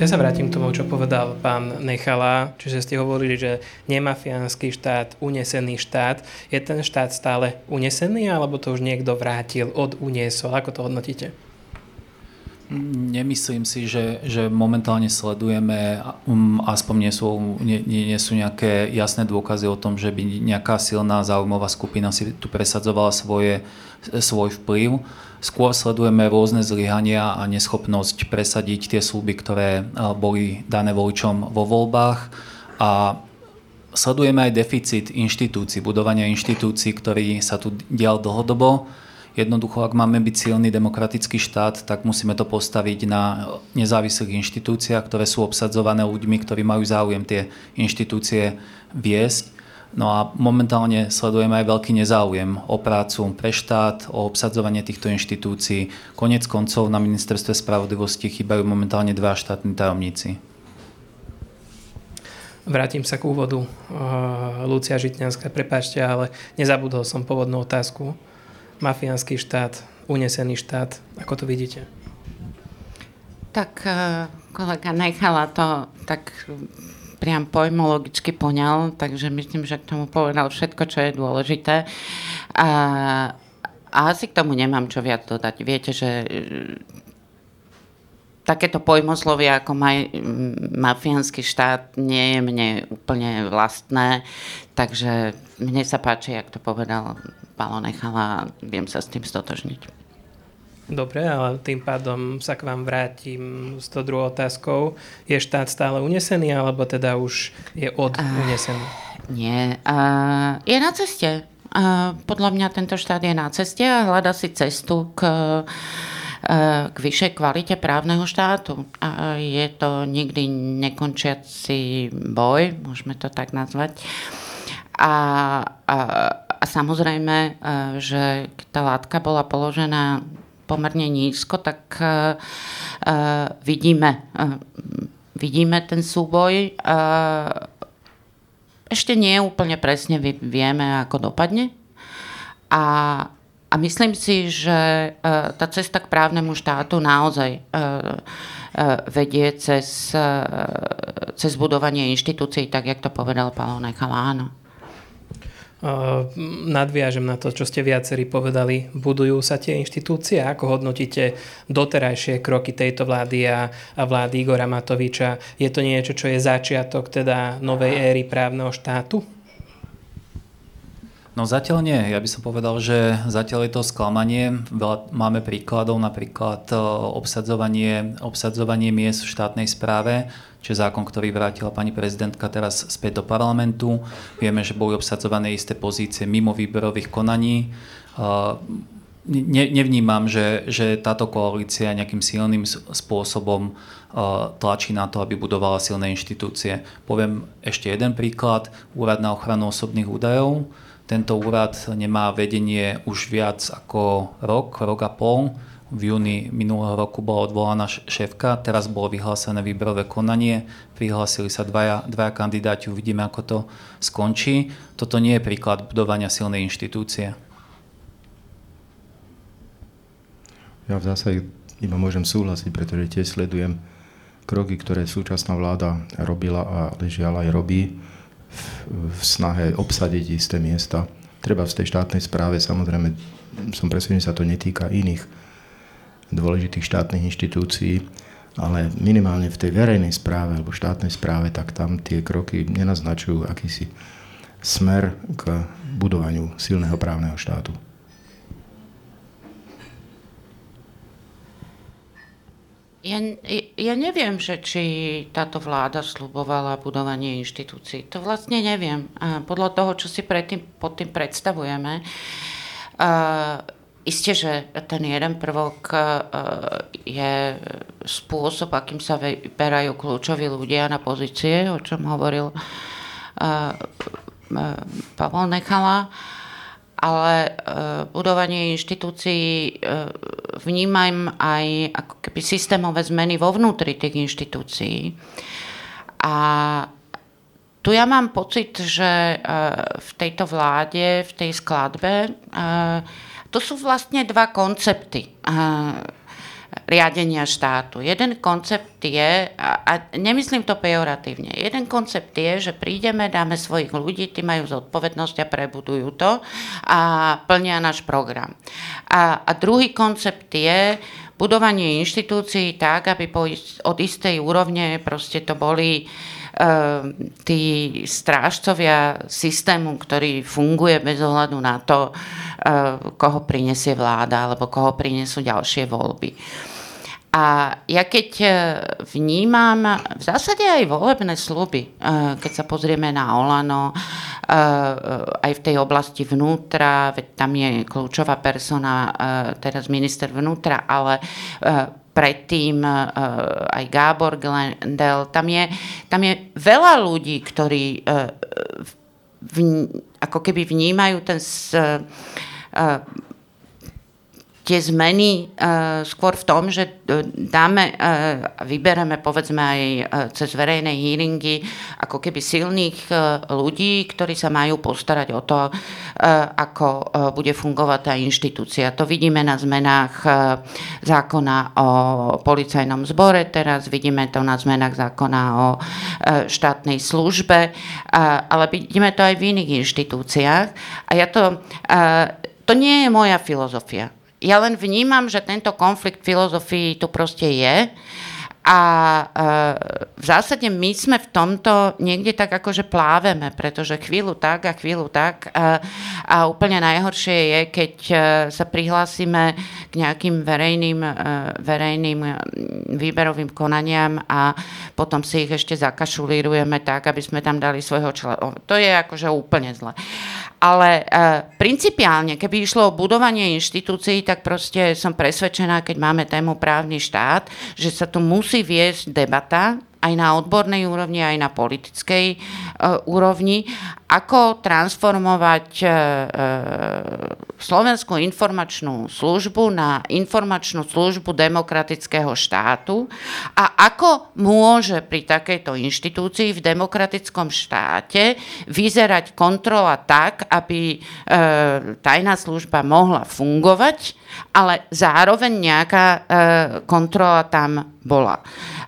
Ja sa vrátim k tomu, čo povedal pán Nechala, čiže ste hovorili, že nemafiánsky štát, unesený štát. Je ten štát stále unesený, alebo to už niekto vrátil, od uniesol? Ako to hodnotíte? Nemyslím si, že, že momentálne sledujeme, um, aspoň nie sú, nie, nie sú nejaké jasné dôkazy o tom, že by nejaká silná záujmová skupina si tu presadzovala svoje, svoj vplyv. Skôr sledujeme rôzne zlyhania a neschopnosť presadiť tie sluby, ktoré boli dané voličom vo voľbách a sledujeme aj deficit inštitúcií, budovania inštitúcií, ktorý sa tu dial dlhodobo Jednoducho, ak máme byť silný demokratický štát, tak musíme to postaviť na nezávislých inštitúciách, ktoré sú obsadzované ľuďmi, ktorí majú záujem tie inštitúcie viesť. No a momentálne sledujeme aj veľký nezáujem o prácu pre štát, o obsadzovanie týchto inštitúcií. Konec koncov na ministerstve spravodlivosti chýbajú momentálne dva štátni tajomníci. Vrátim sa k úvodu. Lucia Žitňanská, prepáčte, ale nezabudol som pôvodnú otázku mafiánsky štát, unesený štát. Ako to vidíte? Tak eh, kolega nechala to tak priam pojmologicky poňal, takže myslím, že k tomu povedal všetko, čo je dôležité. A, a asi k tomu nemám čo viac dodať. Viete, že takéto pojmoslovie ako maj, mafiánsky štát nie je mne úplne vlastné, takže mne sa páči, jak to povedal Palo Nechala viem sa s tým stotožniť. Dobre, ale tým pádom sa k vám vrátim s tou druhou otázkou. Je štát stále unesený, alebo teda už je od unesený? Uh, nie, uh, je na ceste. Uh, podľa mňa tento štát je na ceste a hľada si cestu k uh, k vyššej kvalite právneho štátu. Je to nikdy nekončiaci boj, môžeme to tak nazvať. A, a, a samozrejme, e, že tá látka bola položená pomerne nízko, tak uh, vidíme, uh, vidíme ten súboj. Uh, ešte nie úplne presne vieme, ako dopadne. A, a myslím si, že e, tá cesta k právnemu štátu naozaj e, e, vedie cez, cez budovanie inštitúcií, tak jak to povedal Paolo Nechala, áno. Nadviažem na to, čo ste viacerí povedali. Budujú sa tie inštitúcie? Ako hodnotíte doterajšie kroky tejto vlády a, vlády Igora Matoviča? Je to niečo, čo je začiatok teda novej éry právneho štátu? No zatiaľ nie. Ja by som povedal, že zatiaľ je to sklamanie. Veľa, máme príkladov, napríklad e, obsadzovanie, obsadzovanie miest v štátnej správe, čo je zákon, ktorý vrátila pani prezidentka teraz späť do parlamentu. Vieme, že boli obsadzované isté pozície mimo výberových konaní. E, ne, nevnímam, že, že táto koalícia nejakým silným spôsobom uh, tlačí na to, aby budovala silné inštitúcie. Poviem ešte jeden príklad. Úrad na ochranu osobných údajov. Tento úrad nemá vedenie už viac ako rok, rok a pol. V júni minulého roku bola odvolaná šéfka, teraz bolo vyhlásené výberové konanie, prihlásili sa dvaja, dvaja kandidáti, uvidíme, ako to skončí. Toto nie je príklad budovania silnej inštitúcie. Ja v zásade iba môžem súhlasiť, pretože tiež sledujem kroky, ktoré súčasná vláda robila a ležiala aj robí v, snahe obsadiť isté miesta. Treba v tej štátnej správe, samozrejme, som presvedčený, sa to netýka iných dôležitých štátnych inštitúcií, ale minimálne v tej verejnej správe alebo štátnej správe, tak tam tie kroky nenaznačujú akýsi smer k budovaniu silného právneho štátu. Ja, ja neviem, že či táto vláda slubovala budovanie inštitúcií. To vlastne neviem. Podľa toho, čo si predtým, pod tým predstavujeme, uh, isté, že ten jeden prvok je spôsob, akým sa vyberajú kľúčoví ľudia na pozície, o čom hovoril Pavel Nechala. Ale e, budovanie inštitúcií e, vnímam aj ako keby systémové zmeny vo vnútri tých inštitúcií. A tu ja mám pocit, že e, v tejto vláde, v tej skladbe, to sú vlastne dva koncepty riadenia štátu. Jeden koncept je, a nemyslím to pejoratívne, jeden koncept je, že prídeme, dáme svojich ľudí, tí majú zodpovednosť a prebudujú to a plnia náš program. A, a druhý koncept je budovanie inštitúcií tak, aby po, od istej úrovne proste to boli uh, tí strážcovia systému, ktorý funguje bez ohľadu na to, uh, koho prinesie vláda alebo koho prinesú ďalšie voľby. A ja keď e, vnímam v zásade aj volebné sluby, e, keď sa pozrieme na Olano, e, aj v tej oblasti vnútra, veď tam je kľúčová persona, teraz minister vnútra, ale predtým aj Gábor Glendel, tam je, tam je veľa ľudí, ktorí v, ako keby vnímajú ten tie zmeny uh, skôr v tom, že e, dáme, uh, vybereme povedzme aj uh, cez verejné hearingy ako keby silných uh, ľudí, ktorí sa majú postarať o to, uh, ako uh, bude fungovať tá inštitúcia. To vidíme na zmenách uh, zákona o policajnom zbore, teraz vidíme to na zmenách zákona o uh, štátnej službe, uh, ale vidíme to aj v iných inštitúciách. A ja to, uh, to nie je moja filozofia ja len vnímam, že tento konflikt filozofii tu proste je a e, v zásade my sme v tomto niekde tak akože pláveme, pretože chvíľu tak a chvíľu tak a, a úplne najhoršie je, keď e, sa prihlásime k nejakým verejným, e, verejným výberovým konaniam a potom si ich ešte zakašulírujeme tak, aby sme tam dali svojho člena. To je akože úplne zle. Ale uh, principiálne, keby išlo o budovanie inštitúcií, tak proste som presvedčená, keď máme tému právny štát, že sa tu musí viesť debata aj na odbornej úrovni, aj na politickej uh, úrovni, ako transformovať uh, Slovenskú informačnú službu na informačnú službu demokratického štátu? A ako môže pri takejto inštitúcii v demokratickom štáte vyzerať kontrola tak, aby tajná služba mohla fungovať, ale zároveň nejaká kontrola tam bola.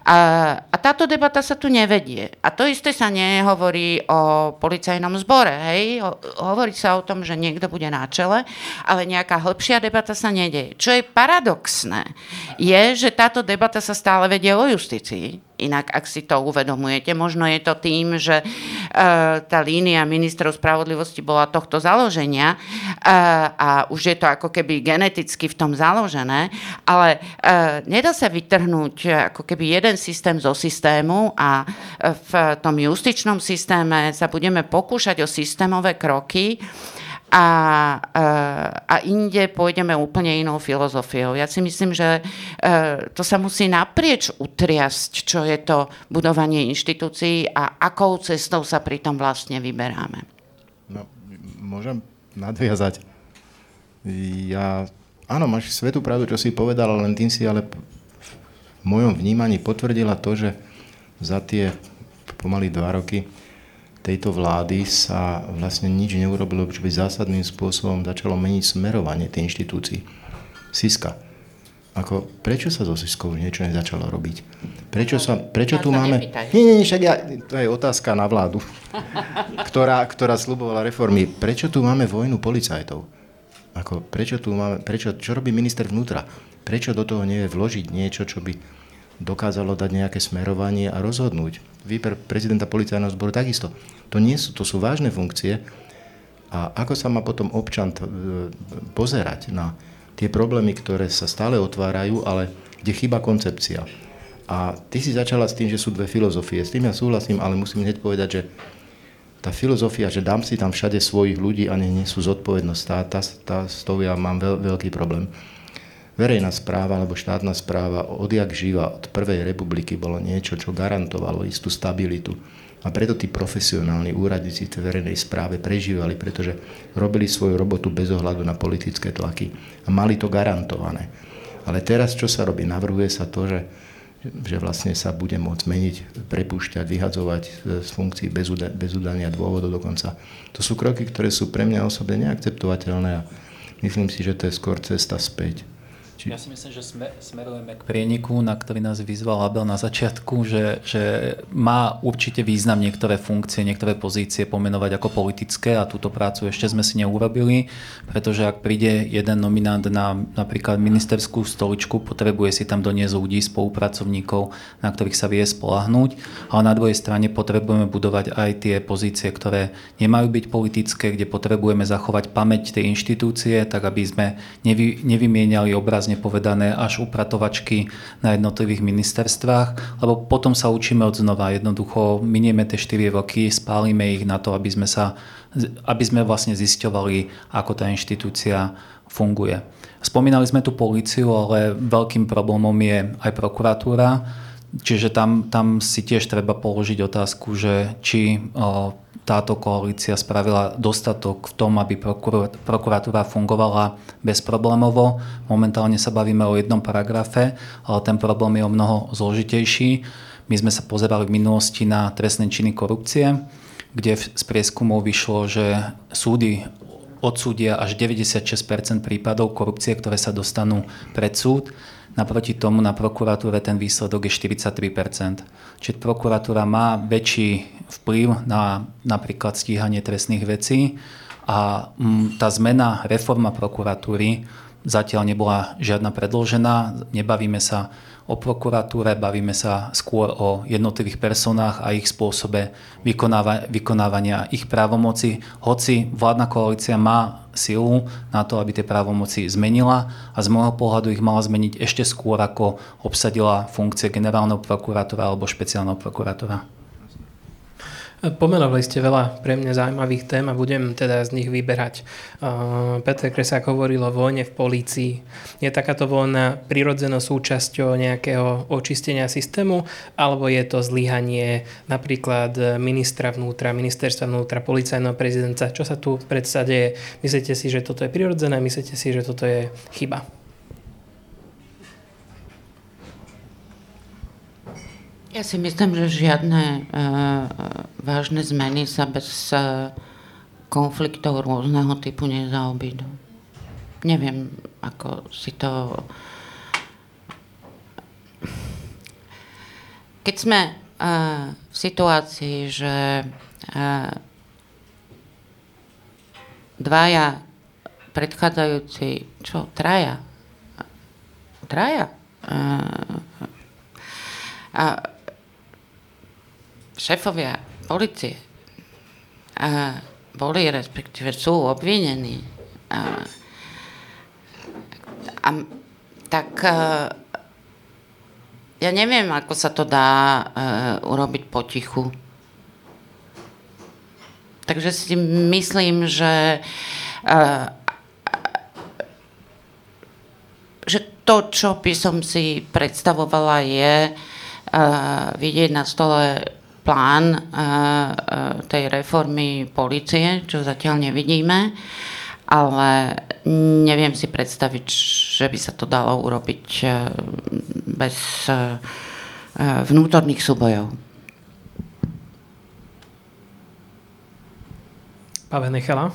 A, a táto debata sa tu nevedie. A to isté sa nehovorí o policajnom zbore. Hej? O, hovorí sa o tom, že niekto bude na čele, ale nejaká hĺbšia debata sa nedeje. Čo je paradoxné, je, že táto debata sa stále vedie o justícii Inak, ak si to uvedomujete, možno je to tým, že uh, tá línia ministrov spravodlivosti bola tohto založenia uh, a už je to ako keby geneticky v tom založené, ale uh, nedá sa vytrhnúť ako keby jeden systém zo systému a v tom justičnom systéme sa budeme pokúšať o systémové kroky, a, a inde pôjdeme úplne inou filozofiou. Ja si myslím, že to sa musí naprieč utriasť, čo je to budovanie inštitúcií a akou cestou sa pritom vlastne vyberáme. No, môžem nadviazať. Ja, áno, máš svetú pravdu, čo si povedal, len tým si ale v mojom vnímaní potvrdila to, že za tie pomaly dva roky tejto vlády sa vlastne nič neurobilo, čo by zásadným spôsobom začalo meniť smerovanie tej inštitúcií. Siska. Ako, prečo sa so Siskou niečo nezačalo robiť? Prečo, sa, prečo tu máme... Nie, nie, nie, však ja, to je otázka na vládu, [LAUGHS] ktorá, ktorá slubovala reformy. Prečo tu máme vojnu policajtov? Ako, prečo tu máme, prečo, čo robí minister vnútra? Prečo do toho nevie vložiť niečo, čo by dokázalo dať nejaké smerovanie a rozhodnúť. Výber prezidenta policajného zboru takisto. To, nie sú, to sú vážne funkcie. A ako sa má potom občan e, pozerať na tie problémy, ktoré sa stále otvárajú, ale kde chýba koncepcia. A ty si začala s tým, že sú dve filozofie. S tým ja súhlasím, ale musím hneď povedať, že tá filozofia, že dám si tam všade svojich ľudí a nie sú zodpovednosť, tá, tá, tá, s tou ja mám veľ, veľký problém verejná správa alebo štátna správa odjak živa od prvej republiky bolo niečo, čo garantovalo istú stabilitu. A preto tí profesionálni úradníci v verejnej správe prežívali, pretože robili svoju robotu bez ohľadu na politické tlaky a mali to garantované. Ale teraz čo sa robí? Navrhuje sa to, že, že vlastne sa bude môcť meniť, prepúšťať, vyhadzovať z funkcií bez, bez udania dôvodov dokonca. To sú kroky, ktoré sú pre mňa osobne neakceptovateľné a myslím si, že to je skôr cesta späť. Či... Ja si myslím, že sme, smerujeme k prieniku, na ktorý nás vyzval Abel na začiatku, že, že má určite význam niektoré funkcie, niektoré pozície pomenovať ako politické a túto prácu ešte sme si neurobili, pretože ak príde jeden nominant na napríklad ministerskú stoličku, potrebuje si tam doniesť ľudí, spolupracovníkov, na ktorých sa vie spolahnúť, ale na druhej strane potrebujeme budovať aj tie pozície, ktoré nemajú byť politické, kde potrebujeme zachovať pamäť tej inštitúcie, tak aby sme nevy, nevymieniali obrazne obrazne povedané až upratovačky na jednotlivých ministerstvách, lebo potom sa učíme od znova. Jednoducho minieme tie 4 roky, spálime ich na to, aby sme, sa, aby sme vlastne zisťovali, ako tá inštitúcia funguje. Spomínali sme tu políciu, ale veľkým problémom je aj prokuratúra. Čiže tam, tam si tiež treba položiť otázku, že či o, táto koalícia spravila dostatok v tom, aby prokuratúra fungovala bezproblémovo. Momentálne sa bavíme o jednom paragrafe, ale ten problém je o mnoho zložitejší. My sme sa pozerali v minulosti na trestné činy korupcie, kde z prieskumov vyšlo, že súdy odsúdia až 96% prípadov korupcie, ktoré sa dostanú pred súd Naproti tomu na prokuratúre ten výsledok je 43%. Čiže prokuratúra má väčší vplyv na napríklad stíhanie trestných vecí a mm, tá zmena, reforma prokuratúry zatiaľ nebola žiadna predložená. Nebavíme sa o prokuratúre, bavíme sa skôr o jednotlivých personách a ich spôsobe vykonáva, vykonávania ich právomoci. Hoci vládna koalícia má silu na to, aby tie právomoci zmenila a z môjho pohľadu ich mala zmeniť ešte skôr, ako obsadila funkcie generálneho prokurátora alebo špeciálneho prokurátora. Pomenovali ste veľa pre mňa zaujímavých tém a budem teda z nich vyberať. Peter Kresák hovoril o vojne v polícii. Je takáto vojna prirodzenou súčasťou nejakého očistenia systému, alebo je to zlyhanie napríklad ministra vnútra, ministerstva vnútra, policajného prezidenta? Čo sa tu predsa Myslíte si, že toto je prirodzené? Myslíte si, že toto je chyba? Ja si myslím, že žiadne uh, vážne zmeny sa bez uh, konfliktov rôzneho typu nezaobídu. Neviem, ako si to... Keď sme uh, v situácii, že uh, dvaja predchádzajúci, čo, traja, traja, uh, a šéfovia policie a boli, respektíve sú obvinení. A, a, tak a, ja neviem, ako sa to dá a, urobiť potichu. Takže si myslím, že že to, čo by som si predstavovala, je vidieť na stole plán tej reformy policie, čo zatiaľ nevidíme, ale neviem si predstaviť, že by sa to dalo urobiť bez vnútorných súbojov. Pavel Nechala.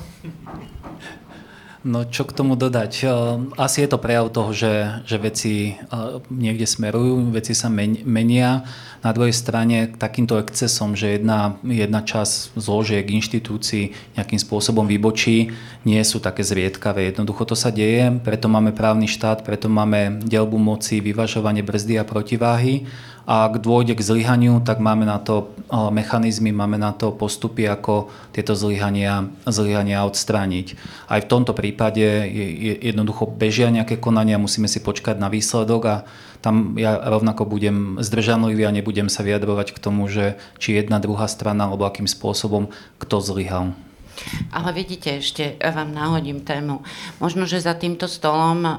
No čo k tomu dodať? Eh, asi je to prejav toho, že, že veci eh, niekde smerujú, veci sa menia. Na druhej strane takýmto excesom, že jedna, jedna časť zložiek inštitúcií nejakým spôsobom vybočí, nie sú také zriedkavé. Jednoducho to sa deje, preto máme právny štát, preto máme delbu moci, vyvažovanie brzdy a protiváhy ak dôjde k zlyhaniu, tak máme na to mechanizmy, máme na to postupy, ako tieto zlyhania, zlyhania odstrániť. Aj v tomto prípade je, jednoducho bežia nejaké konania, musíme si počkať na výsledok a tam ja rovnako budem zdržanlivý a nebudem sa vyjadrovať k tomu, že či jedna, druhá strana alebo akým spôsobom kto zlyhal. Ale vidíte, ešte vám nahodím tému. Možno, že za týmto stolom uh, uh,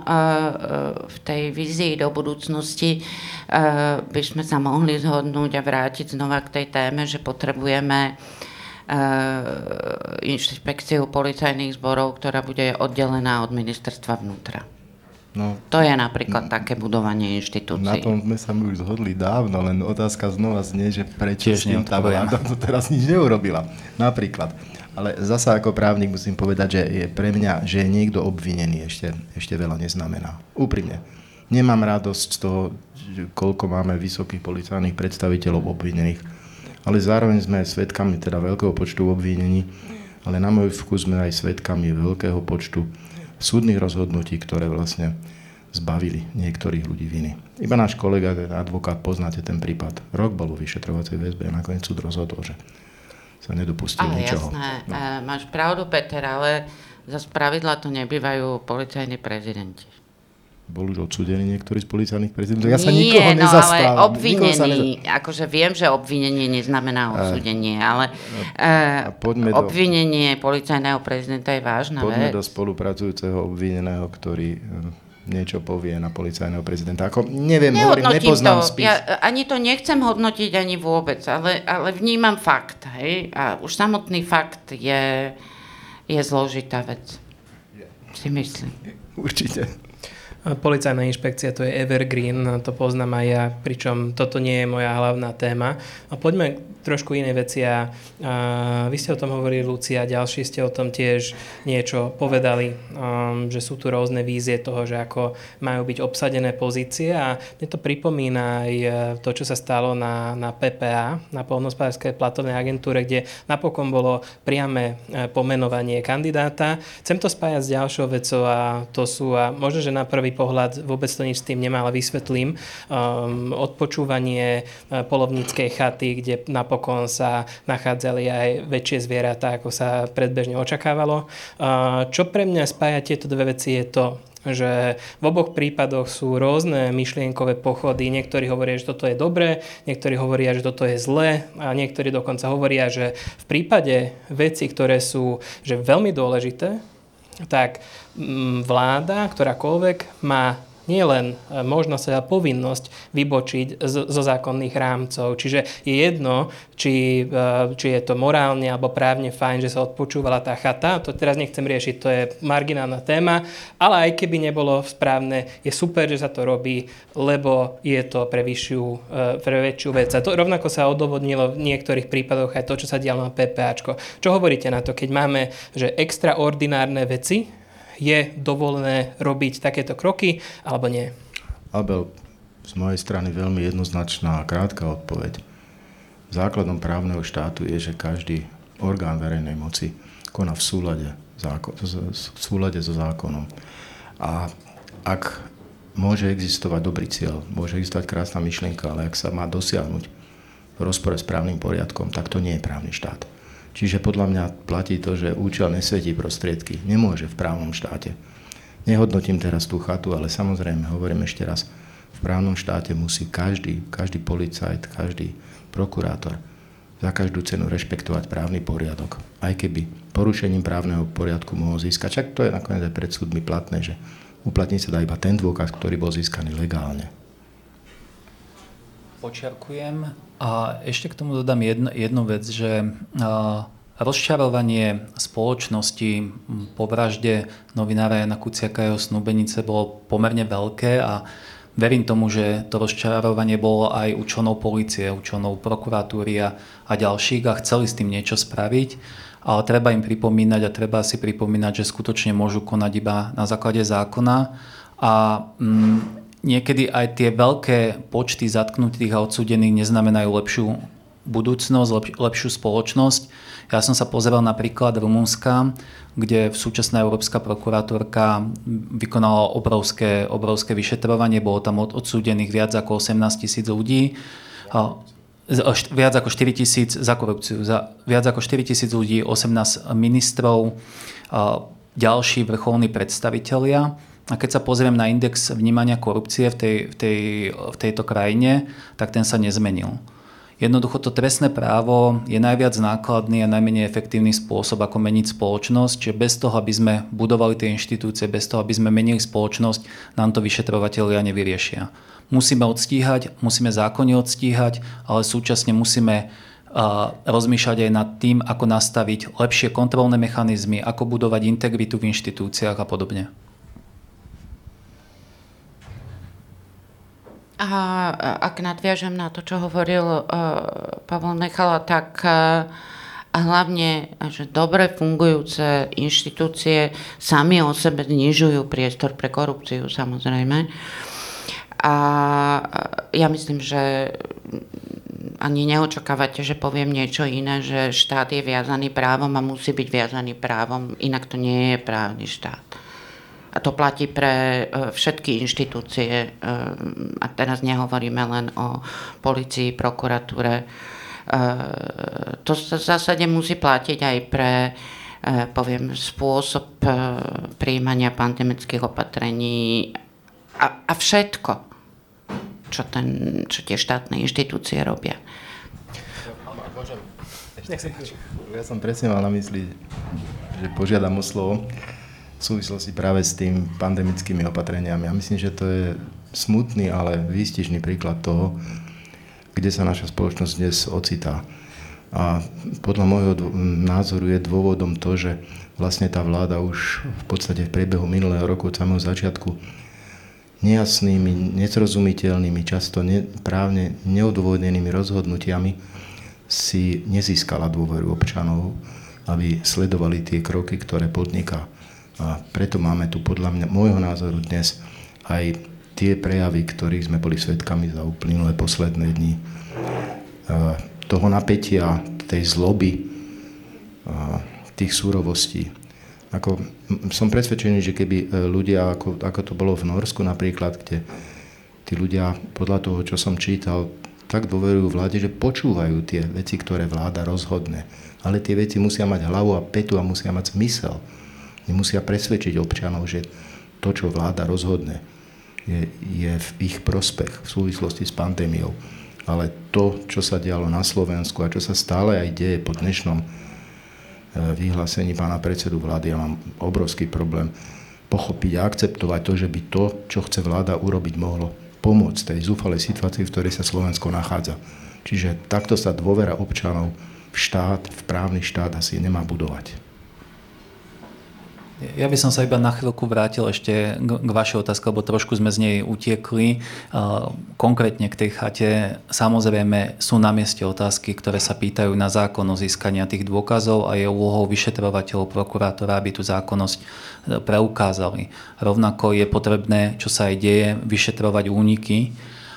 v tej vízii do budúcnosti uh, by sme sa mohli zhodnúť a vrátiť znova k tej téme, že potrebujeme inšpekciu policajných zborov, ktorá bude oddelená od ministerstva vnútra. No, to je napríklad no, také budovanie inštitúcií. Na tom sme sa my už zhodli dávno, len otázka znova znie, že prečo s tým tá vláda to teraz nič neurobila. Napríklad. Ale zasa ako právnik musím povedať, že je pre mňa, že je niekto obvinený, ešte, ešte veľa neznamená. Úprimne. Nemám radosť z toho, koľko máme vysokých policajných predstaviteľov obvinených. Ale zároveň sme svetkami teda veľkého počtu obvinení, ale na môj vkus sme aj svetkami veľkého počtu súdnych rozhodnutí, ktoré vlastne zbavili niektorých ľudí viny. Iba náš kolega, ten advokát, poznáte ten prípad. Rok bol vo vyšetrovacej väzbe a nakoniec súd rozhodol, že sa nedopustil ale ničoho. Jasné, no. E, máš pravdu, Peter, ale za spravidla to nebývajú policajní prezidenti. Bol už odsudení niektorí z policajných prezidentov. Ja sa Nie, nikoho no, nezastávam. ale obvinený, neza... akože viem, že obvinenie neznamená odsudenie, ale uh, do, obvinenie policajného prezidenta je vážna poďme vec. do spolupracujúceho obvineného, ktorý niečo povie na policajného prezidenta. Ako, neviem, hovorím, nepoznám to. spis. Ja ani to nechcem hodnotiť, ani vôbec, ale, ale vnímam fakt. Hej? A už samotný fakt je, je zložitá vec. Si myslím. Určite. Policajná inšpekcia to je evergreen, to poznám aj ja, pričom toto nie je moja hlavná téma. A poďme trošku iné veci a, a vy ste o tom hovorili, Lucia, ďalší ste o tom tiež niečo povedali, um, že sú tu rôzne vízie toho, že ako majú byť obsadené pozície a mne to pripomína aj e, to, čo sa stalo na, na PPA, na Polnospodárskej platovnej agentúre, kde napokon bolo priame e, pomenovanie kandidáta. Chcem to spájať s ďalšou vecou a to sú, a možno, že na prvý pohľad vôbec to nič s tým nemá, ale vysvetlím, um, odpočúvanie uh, polovníckej chaty, kde na napokon sa nachádzali aj väčšie zvieratá, ako sa predbežne očakávalo. Čo pre mňa spája tieto dve veci je to, že v oboch prípadoch sú rôzne myšlienkové pochody. Niektorí hovoria, že toto je dobré, niektorí hovoria, že toto je zlé a niektorí dokonca hovoria, že v prípade veci, ktoré sú že veľmi dôležité, tak mm, vláda, ktorákoľvek má nie len e, možnosť, ale povinnosť vybočiť z, zo zákonných rámcov. Čiže je jedno, či, e, či je to morálne alebo právne fajn, že sa odpočúvala tá chata. To teraz nechcem riešiť, to je marginálna téma, ale aj keby nebolo správne, je super, že sa to robí, lebo je to pre, vyššiu, e, pre väčšiu vec. A to rovnako sa odovodnilo v niektorých prípadoch aj to, čo sa dialo na PPAčko. Čo hovoríte na to, keď máme že extraordinárne veci, je dovolené robiť takéto kroky alebo nie? Abel, z mojej strany veľmi jednoznačná a krátka odpoveď. Základom právneho štátu je, že každý orgán verejnej moci koná v súlade, zákon, v súlade so zákonom. A ak môže existovať dobrý cieľ, môže existovať krásna myšlienka, ale ak sa má dosiahnuť v rozpore s právnym poriadkom, tak to nie je právny štát. Čiže podľa mňa platí to, že účel nesvetí prostriedky. Nemôže v právnom štáte. Nehodnotím teraz tú chatu, ale samozrejme, hovorím ešte raz, v právnom štáte musí každý, každý policajt, každý prokurátor za každú cenu rešpektovať právny poriadok. Aj keby porušením právneho poriadku mohol získať. Čak to je nakoniec aj pred súdmi platné, že uplatní sa dá iba ten dôkaz, ktorý bol získaný legálne. Počiarkujem. A ešte k tomu dodám jednu, jednu vec, že rozčarovanie spoločnosti po vražde novinára Jana Kuciaka a jeho snúbenice bolo pomerne veľké a verím tomu, že to rozčarovanie bolo aj u členov policie, u členov prokuratúry a, a ďalších a chceli s tým niečo spraviť. Ale treba im pripomínať a treba si pripomínať, že skutočne môžu konať iba na základe zákona a mm, niekedy aj tie veľké počty zatknutých a odsudených neznamenajú lepšiu budúcnosť, lepš- lepšiu spoločnosť. Ja som sa pozeral na príklad Rumunska, kde súčasná európska prokurátorka vykonala obrovské, obrovské vyšetrovanie, bolo tam odsúdených viac ako 18 tisíc ľudí, viac ako 4 tisíc za korupciu, za viac ako 4 tisíc ľudí, 18 ministrov, ďalší vrcholní predstavitelia. A keď sa pozriem na index vnímania korupcie v, tej, v, tej, v tejto krajine, tak ten sa nezmenil. Jednoducho to trestné právo je najviac nákladný a najmenej efektívny spôsob, ako meniť spoločnosť, že bez toho, aby sme budovali tie inštitúcie, bez toho, aby sme menili spoločnosť, nám to vyšetrovateľia nevyriešia. Musíme odstíhať, musíme zákonne odstíhať, ale súčasne musíme rozmýšľať aj nad tým, ako nastaviť lepšie kontrolné mechanizmy, ako budovať integritu v inštitúciách a podobne. A ak nadviažem na to, čo hovoril uh, Pavel Nechala, tak uh, hlavne, že dobre fungujúce inštitúcie sami o sebe znižujú priestor pre korupciu, samozrejme. A ja myslím, že ani neočakávate, že poviem niečo iné, že štát je viazaný právom a musí byť viazaný právom, inak to nie je právny štát. A to platí pre e, všetky inštitúcie. E, a teraz nehovoríme len o policii, prokuratúre. E, to v zásade musí platiť aj pre poviem, spôsob príjmania pandemických opatrení a, a všetko, čo, ten, čo tie štátne inštitúcie robia. Ja som presne mal na mysli, že požiadam o slovo v súvislosti práve s tým pandemickými opatreniami. Ja myslím, že to je smutný, ale výstižný príklad toho, kde sa naša spoločnosť dnes ocitá. A podľa môjho názoru je dôvodom to, že vlastne tá vláda už v podstate v priebehu minulého roku od samého začiatku nejasnými, nezrozumiteľnými, často ne, právne neodôvodnenými rozhodnutiami si nezískala dôveru občanov, aby sledovali tie kroky, ktoré podniká. A preto máme tu podľa mňa, môjho názoru dnes aj tie prejavy, ktorých sme boli svetkami za uplynulé posledné dni. Toho napätia, tej zloby, tých súrovostí. Ako, som presvedčený, že keby e, ľudia, ako, ako to bolo v Norsku napríklad, kde tí ľudia podľa toho, čo som čítal, tak dôverujú vláde, že počúvajú tie veci, ktoré vláda rozhodne. Ale tie veci musia mať hlavu a petu a musia mať zmysel. Nemusia presvedčiť občanov, že to, čo vláda rozhodne, je, je v ich prospech v súvislosti s pandémiou. Ale to, čo sa dialo na Slovensku a čo sa stále aj deje po dnešnom e, vyhlásení pána predsedu vlády, ja mám obrovský problém pochopiť a akceptovať to, že by to, čo chce vláda urobiť, mohlo pomôcť tej zúfalej situácii, v ktorej sa Slovensko nachádza. Čiže takto sa dôvera občanov v štát, v právny štát asi nemá budovať. Ja by som sa iba na chvíľku vrátil ešte k vašej otázke, lebo trošku sme z nej utiekli. Konkrétne k tej chate, samozrejme sú na mieste otázky, ktoré sa pýtajú na zákonnosť získania tých dôkazov a je úlohou vyšetrovateľov, prokurátora, aby tú zákonnosť e, preukázali. Rovnako je potrebné, čo sa aj deje, vyšetrovať úniky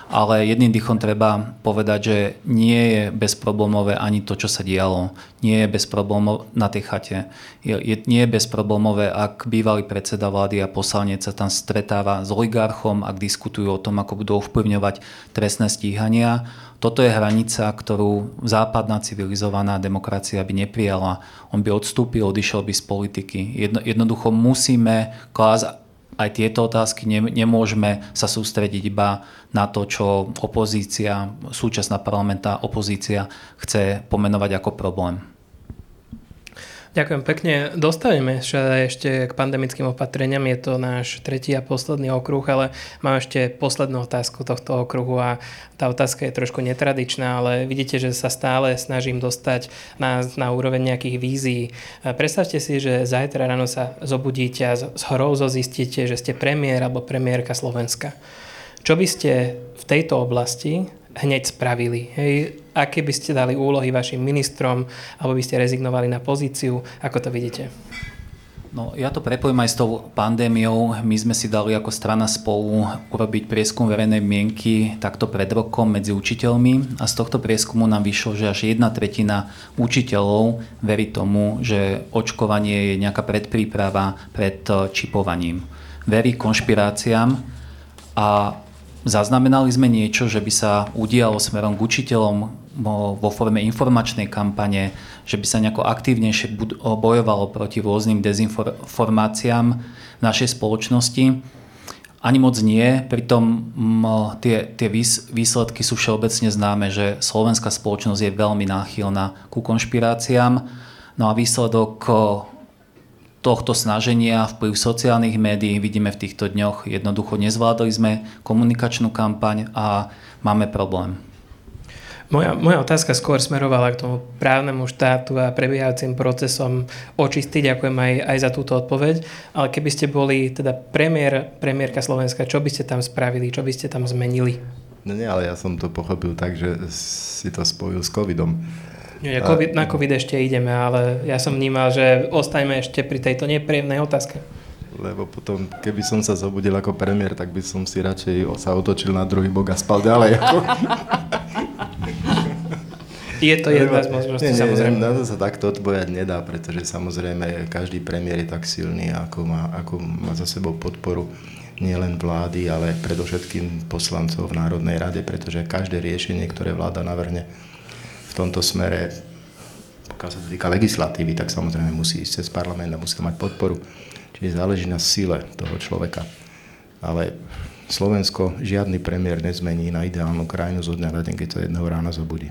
ale jedným dýchom treba povedať, že nie je bezproblémové ani to, čo sa dialo. Nie je bezproblémové na tej chate. Je, je, nie je bezproblémové, ak bývalý predseda vlády a poslanec sa tam stretáva s oligarchom, ak diskutujú o tom, ako budú ovplyvňovať trestné stíhania. Toto je hranica, ktorú západná civilizovaná demokracia by neprijala. On by odstúpil, odišiel by z politiky. Jedno, jednoducho musíme klásť aj tieto otázky nemôžeme sa sústrediť iba na to, čo opozícia, súčasná parlamentná opozícia chce pomenovať ako problém. Ďakujem pekne. Dostaneme sa ešte k pandemickým opatreniam. Je to náš tretí a posledný okruh, ale mám ešte poslednú otázku tohto okruhu a tá otázka je trošku netradičná, ale vidíte, že sa stále snažím dostať na, na úroveň nejakých vízií. Predstavte si, že zajtra ráno sa zobudíte a s hrôzou zistíte, že ste premiér alebo premiérka Slovenska. Čo by ste v tejto oblasti hneď spravili? Hej, aké by ste dali úlohy vašim ministrom, alebo by ste rezignovali na pozíciu? Ako to vidíte? No, ja to prepojím aj s tou pandémiou. My sme si dali ako strana spolu urobiť prieskum verejnej mienky takto pred rokom medzi učiteľmi a z tohto prieskumu nám vyšlo, že až jedna tretina učiteľov verí tomu, že očkovanie je nejaká predpríprava pred čipovaním. Verí konšpiráciám a Zaznamenali sme niečo, že by sa udialo smerom k učiteľom vo forme informačnej kampane, že by sa nejako aktívnejšie bojovalo proti rôznym dezinformáciám v našej spoločnosti. Ani moc nie, pritom tie, tie výsledky sú všeobecne známe, že slovenská spoločnosť je veľmi náchylná ku konšpiráciám. No a výsledok tohto snaženia, vplyv sociálnych médií vidíme v týchto dňoch. Jednoducho nezvládli sme komunikačnú kampaň a máme problém. Moja, moja otázka skôr smerovala k tomu právnemu štátu a prebiehajúcim procesom očistiť. Ďakujem aj, aj za túto odpoveď. Ale keby ste boli teda premiér, premiérka Slovenska, čo by ste tam spravili? Čo by ste tam zmenili? No nie, ale ja som to pochopil tak, že si to spojil s covidom. Nie, COVID, na COVID ešte ideme, ale ja som vnímal, že ostajme ešte pri tejto nepríjemnej otázke. Lebo potom, keby som sa zobudil ako premiér, tak by som si radšej sa otočil na druhý bok a spal ďalej. Ako... [LAUGHS] Je to jedna z možností, nie, samozrejme. Na to sa takto odpovedať nedá, pretože samozrejme každý premiér je tak silný, ako má, ako má za sebou podporu nielen vlády, ale predovšetkým poslancov v Národnej rade, pretože každé riešenie, ktoré vláda navrhne, v tomto smere, pokiaľ sa to týka legislatívy, tak samozrejme musí ísť cez parlament a musí mať podporu. Čiže záleží na sile toho človeka. Ale Slovensko žiadny premiér nezmení na ideálnu krajinu zo dňa na deň, keď sa jedného rána zobudí.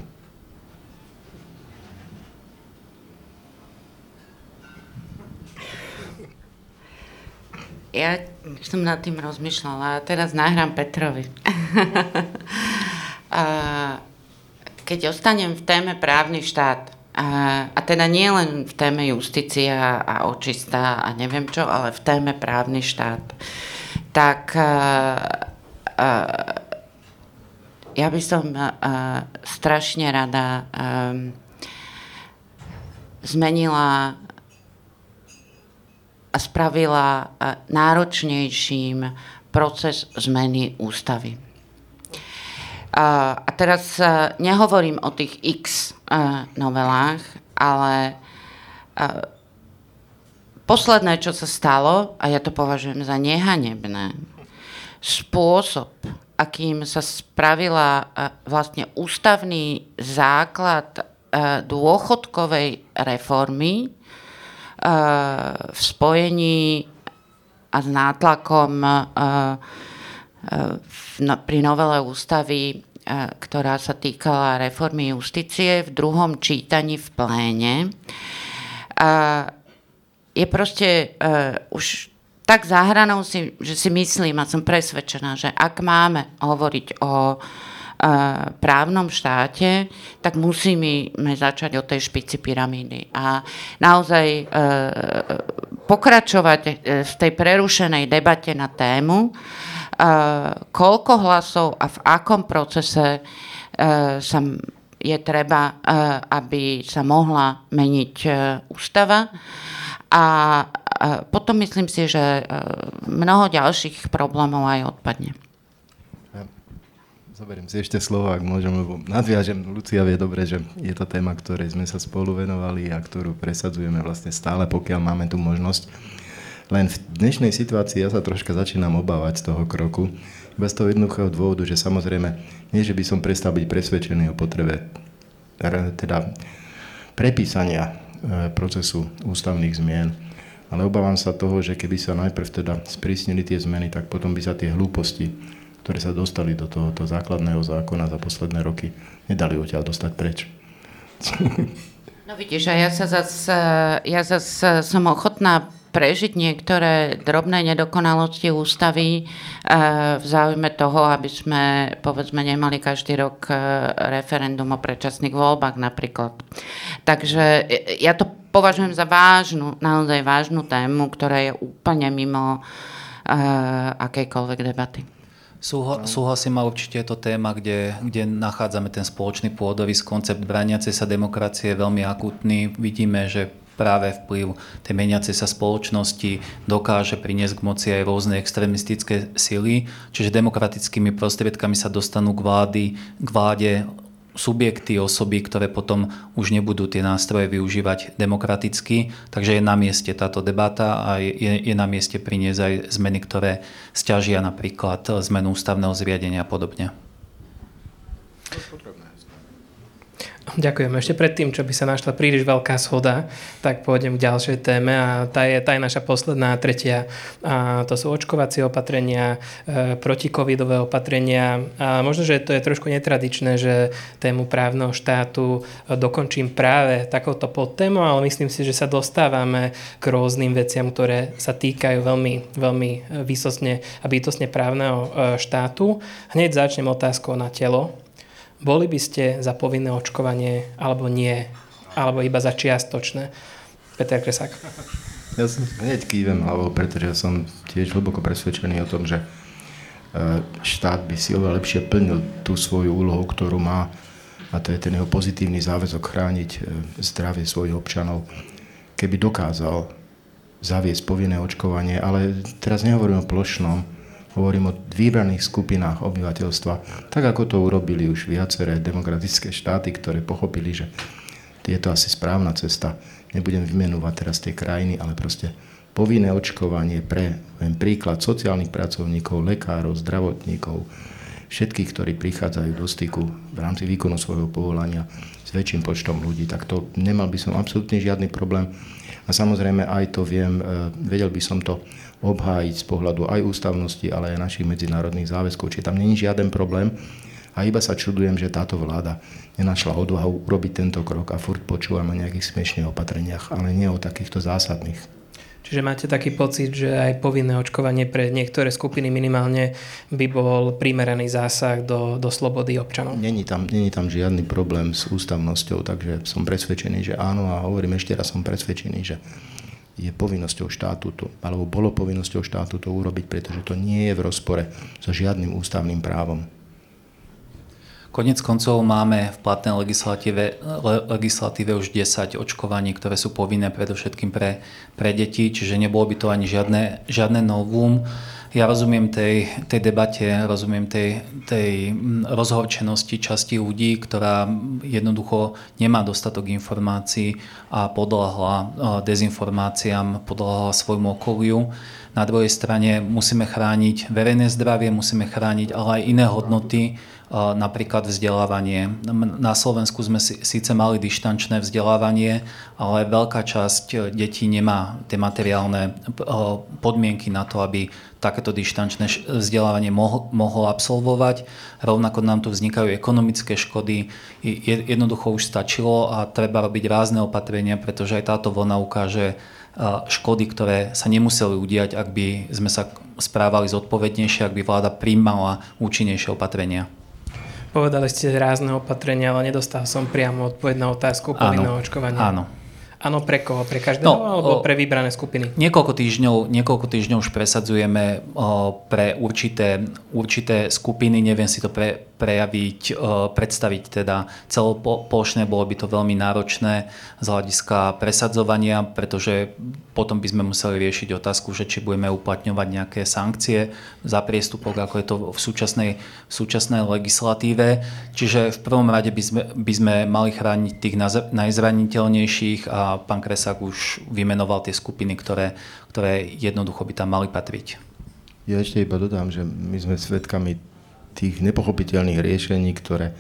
Ja som nad tým rozmýšľala a teraz nahrám Petrovi. [LAUGHS] a keď ostanem v téme právny štát, a, a teda nie len v téme justícia a očista a neviem čo, ale v téme právny štát, tak a, a, ja by som a, strašne rada a, zmenila a spravila náročnejším proces zmeny ústavy. A, teraz nehovorím o tých x novelách, ale posledné, čo sa stalo, a ja to považujem za nehanebné, spôsob, akým sa spravila vlastne ústavný základ dôchodkovej reformy v spojení a s nátlakom no, pri novele ústavy, e, ktorá sa týkala reformy justície v druhom čítaní v pléne. Je proste uh, už tak záhranou, si, že si myslím a som presvedčená, že ak máme hovoriť o uh, právnom štáte, tak musíme začať od tej špici pyramídy. A naozaj uh, pokračovať v tej prerušenej debate na tému, koľko hlasov a v akom procese e, sa je treba, e, aby sa mohla meniť e, ústava. A potom myslím si, že mnoho ďalších problémov aj odpadne. Zoberiem si ešte slovo, ak môžem, lebo nadviažem. Lucia vie dobre, že je to téma, ktorej sme sa spolu venovali a ktorú presadzujeme vlastne stále, pokiaľ máme tú možnosť. Len v dnešnej situácii ja sa troška začínam obávať z toho kroku. Bez toho jednoduchého dôvodu, že samozrejme, nie že by som prestal byť presvedčený o potrebe teda prepísania e, procesu ústavných zmien, ale obávam sa toho, že keby sa najprv teda sprísnili tie zmeny, tak potom by sa tie hlúposti, ktoré sa dostali do tohoto základného zákona za posledné roky, nedali odtiaľ dostať preč. No vidíš, a ja sa zase, ja zase som ochotná prežiť niektoré drobné nedokonalosti ústavy v záujme toho, aby sme povedzme nemali každý rok e, referendum o predčasných voľbách napríklad. Takže e, ja to považujem za vážnu, naozaj vážnu tému, ktorá je úplne mimo uh, akejkoľvek debaty. Súhla, súhlasím a určite je to téma, kde, kde nachádzame ten spoločný pôdový koncept braniacej sa demokracie je veľmi akutný. Vidíme, že práve vplyv tej meniacej sa spoločnosti dokáže priniesť k moci aj rôzne extrémistické sily, čiže demokratickými prostriedkami sa dostanú k, vlády, k vláde subjekty, osoby, ktoré potom už nebudú tie nástroje využívať demokraticky. Takže je na mieste táto debata a je, je na mieste priniesť aj zmeny, ktoré stiažia napríklad zmenu ústavného zriadenia a podobne. Ďakujem. Ešte predtým, čo by sa našla príliš veľká schoda, tak pôjdem k ďalšej téme a tá je, tá je naša posledná, tretia. A to sú očkovacie opatrenia, e, protikovidové opatrenia. A možno, že to je trošku netradičné, že tému právneho štátu e, dokončím práve takouto podtémou, ale myslím si, že sa dostávame k rôznym veciam, ktoré sa týkajú veľmi, veľmi výsostne a bytostne právneho e, štátu. Hneď začnem otázkou na telo boli by ste za povinné očkovanie alebo nie? Alebo iba za čiastočné? Peter Kresák. Ja som hneď kývem hlavou, pretože som tiež hlboko presvedčený o tom, že e, štát by si oveľa lepšie plnil tú svoju úlohu, ktorú má a to je ten jeho pozitívny záväzok chrániť e, zdravie svojich občanov, keby dokázal zaviesť povinné očkovanie, ale teraz nehovorím o plošnom, Hovorím o vybraných skupinách obyvateľstva, tak ako to urobili už viaceré demokratické štáty, ktoré pochopili, že je to asi správna cesta. Nebudem vymenovať teraz tie krajiny, ale proste povinné očkovanie pre, len príklad, sociálnych pracovníkov, lekárov, zdravotníkov, všetkých, ktorí prichádzajú do styku v rámci výkonu svojho povolania s väčším počtom ľudí, tak to nemal by som absolútne žiadny problém. A samozrejme aj to viem, e, vedel by som to obhájiť z pohľadu aj ústavnosti, ale aj našich medzinárodných záväzkov. Čiže tam není žiaden problém. A iba sa čudujem, že táto vláda nenašla odvahu urobiť tento krok a furt počúvame o nejakých smiešných opatreniach, ale nie o takýchto zásadných. Čiže máte taký pocit, že aj povinné očkovanie pre niektoré skupiny minimálne by bol primeraný zásah do, do slobody občanov? Není tam, není tam žiadny problém s ústavnosťou, takže som presvedčený, že áno a hovorím ešte raz, som presvedčený, že je povinnosťou štátu to, alebo bolo povinnosťou štátu to urobiť, pretože to nie je v rozpore so žiadnym ústavným právom. Konec koncov máme v platnej legislatíve, legislatíve už 10 očkovaní, ktoré sú povinné predovšetkým pre, pre deti, čiže nebolo by to ani žiadne, žiadne novum ja rozumiem tej, tej debate, rozumiem tej, tej mm, rozhorčenosti časti ľudí, ktorá jednoducho nemá dostatok informácií a podľahla dezinformáciám, podľahla svojmu okoliu. Na druhej strane musíme chrániť verejné zdravie, musíme chrániť ale aj iné hodnoty, napríklad vzdelávanie. Na Slovensku sme síce mali dištančné vzdelávanie, ale veľká časť detí nemá tie materiálne podmienky na to, aby takéto dištančné vzdelávanie mohol, absolvovať. Rovnako nám tu vznikajú ekonomické škody. Jednoducho už stačilo a treba robiť rázne opatrenia, pretože aj táto vlna ukáže škody, ktoré sa nemuseli udiať, ak by sme sa správali zodpovednejšie, ak by vláda príjmala účinnejšie opatrenia. Povedali ste rázne opatrenia, ale nedostal som priamo odpoveď na otázku povinného očkovania. Áno. Áno, pre koho? Pre každého no, alebo pre vybrané skupiny? Niekoľko týždňov, niekoľko týždňov už presadzujeme o, pre určité, určité skupiny, neviem si to pre, prejaviť, o, predstaviť teda celoplošné, bolo by to veľmi náročné z hľadiska presadzovania, pretože potom by sme museli riešiť otázku, že či budeme uplatňovať nejaké sankcie za priestupok, ako je to v súčasnej, v súčasnej legislatíve. Čiže v prvom rade by sme, by sme mali chrániť tých najzraniteľnejších a pán Kresák už vymenoval tie skupiny, ktoré, ktoré jednoducho by tam mali patriť. Ja ešte iba dodám, že my sme svedkami tých nepochopiteľných riešení, ktoré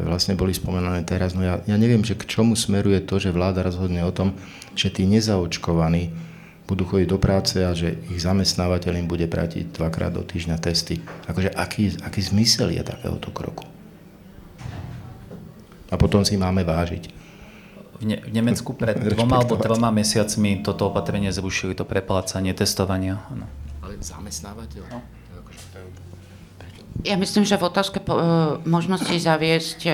vlastne boli spomenané teraz. No ja, ja neviem, že k čomu smeruje to, že vláda rozhodne o tom, že tí nezaočkovaní budú chodiť do práce a že ich zamestnávateľ im bude pratiť dvakrát do týždňa testy. Akože aký, aký zmysel je takéhoto kroku? A potom si máme vážiť. V, ne- v Nemecku pred [LAUGHS] dvoma alebo troma mesiacmi toto opatrenie zrušili, to preplácanie testovania. Ano. Ale zamestnávateľ? No. Ja myslím, že v otázke po, e, možnosti zaviesť e,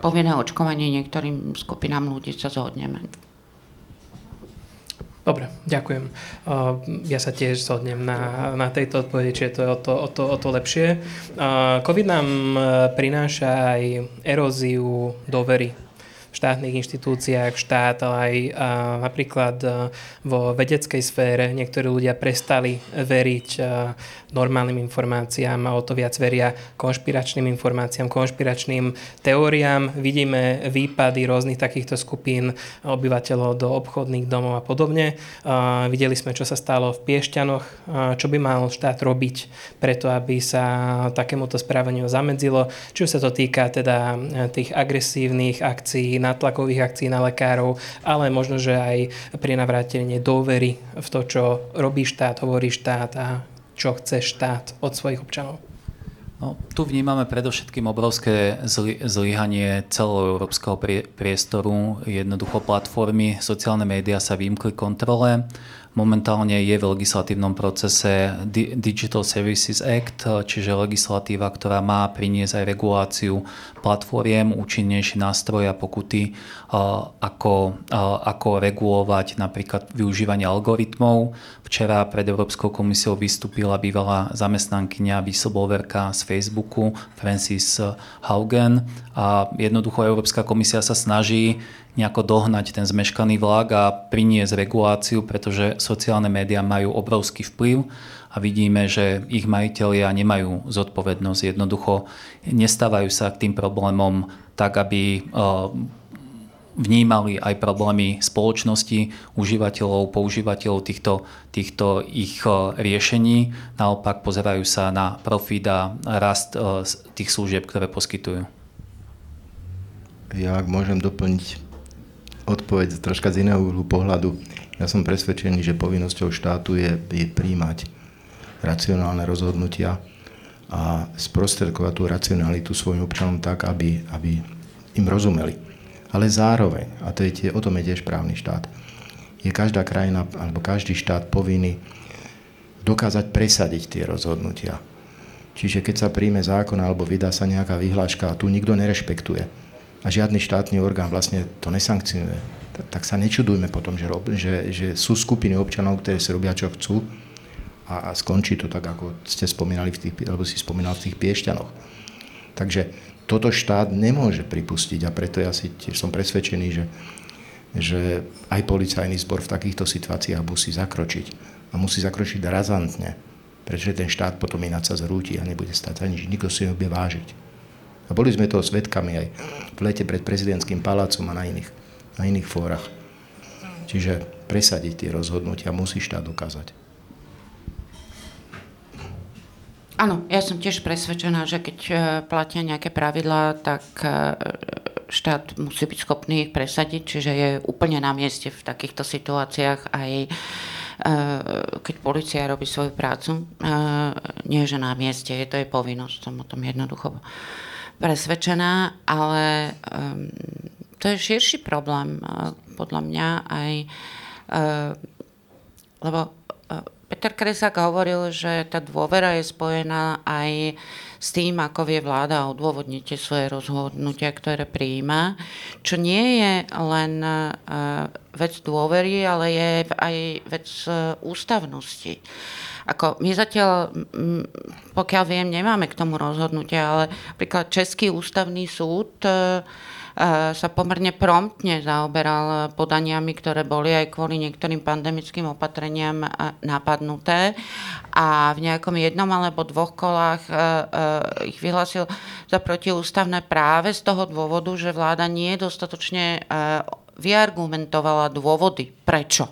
povinné očkovanie niektorým skupinám ľudí sa zhodneme. Dobre, ďakujem. Ja sa tiež zhodnem na, na tejto odpovedi, čiže to je o to, o to, o to lepšie. COVID nám e, prináša aj eróziu dovery štátnych inštitúciách, štát, ale aj napríklad vo vedeckej sfére niektorí ľudia prestali veriť normálnym informáciám a o to viac veria konšpiračným informáciám, konšpiračným teóriám. Vidíme výpady rôznych takýchto skupín obyvateľov do obchodných domov a podobne. Videli sme, čo sa stalo v Piešťanoch, čo by mal štát robiť preto, aby sa takémuto správaniu zamedzilo. Už sa to týka teda tých agresívnych akcií, nátlakových akcií na lekárov, ale možno, že aj pri navrátenie dôvery v to, čo robí štát, hovorí štát a čo chce štát od svojich občanov. No, tu vnímame predovšetkým obrovské zly, zlyhanie celoeurópskeho prie, priestoru. Jednoducho platformy, sociálne médiá sa vymkli kontrole Momentálne je v legislatívnom procese Digital Services Act, čiže legislatíva, ktorá má priniesť aj reguláciu platformiem, účinnejší nástroj a pokuty, ako, ako regulovať napríklad využívanie algoritmov. Včera pred Európskou komisiou vystúpila bývalá zamestnankyňa whistleblowerka z Facebooku Francis Haugen a jednoducho Európska komisia sa snaží nejako dohnať ten zmeškaný vlak a priniesť reguláciu, pretože sociálne médiá majú obrovský vplyv a vidíme, že ich majiteľia nemajú zodpovednosť. Jednoducho nestávajú sa k tým problémom tak, aby eh, vnímali aj problémy spoločnosti, užívateľov, používateľov týchto, týchto ich eh, riešení. Naopak pozerajú sa na profit a rast eh, tých služieb, ktoré poskytujú. Ja ak môžem doplniť odpoveď troška z iného uhlu pohľadu. Ja som presvedčený, že povinnosťou štátu je, je príjmať racionálne rozhodnutia a sprostredkovať tú racionalitu svojim občanom tak, aby, aby im rozumeli. Ale zároveň, a to je tie, o tom je tiež právny štát, je každá krajina alebo každý štát povinný dokázať presadiť tie rozhodnutia. Čiže keď sa príjme zákon alebo vydá sa nejaká vyhláška a tu nikto nerešpektuje, a žiadny štátny orgán vlastne to nesankcionuje, tak, sa nečudujme potom, že, rob, že, že sú skupiny občanov, ktoré si robia, čo chcú a, a skončí to tak, ako ste spomínali v tých, alebo si spomínal v tých piešťanoch. Takže toto štát nemôže pripustiť a preto ja si tiež som presvedčený, že, že aj policajný zbor v takýchto situáciách musí zakročiť. A musí zakročiť razantne, pretože ten štát potom ináč sa zrúti a nebude stať ani nič. Nikto si ho bude vážiť. A boli sme toho svetkami aj v lete pred prezidentským palácom a na iných, na iných fórach. Čiže presadiť tie rozhodnutia musí štát dokázať. Áno, ja som tiež presvedčená, že keď e, platia nejaké pravidlá, tak e, štát musí byť schopný ich presadiť, čiže je úplne na mieste v takýchto situáciách aj e, keď policia robí svoju prácu. Nie, že na mieste, je to je povinnosť, som o tom jednoducho presvedčená, ale um, to je širší problém uh, podľa mňa aj, uh, lebo uh, Peter Kresák hovoril, že tá dôvera je spojená aj s tým, ako vie vláda odôvodniť svoje rozhodnutia, ktoré prijíma, čo nie je len uh, vec dôvery, ale je aj vec uh, ústavnosti. Ako my zatiaľ, pokiaľ viem, nemáme k tomu rozhodnutia, ale napríklad Český ústavný súd e, e, sa pomerne promptne zaoberal podaniami, ktoré boli aj kvôli niektorým pandemickým opatreniam e, napadnuté. A v nejakom jednom alebo dvoch kolách ich vyhlasil za protiústavné práve z toho dôvodu, že vláda nie dostatočne vyargumentovala dôvody, prečo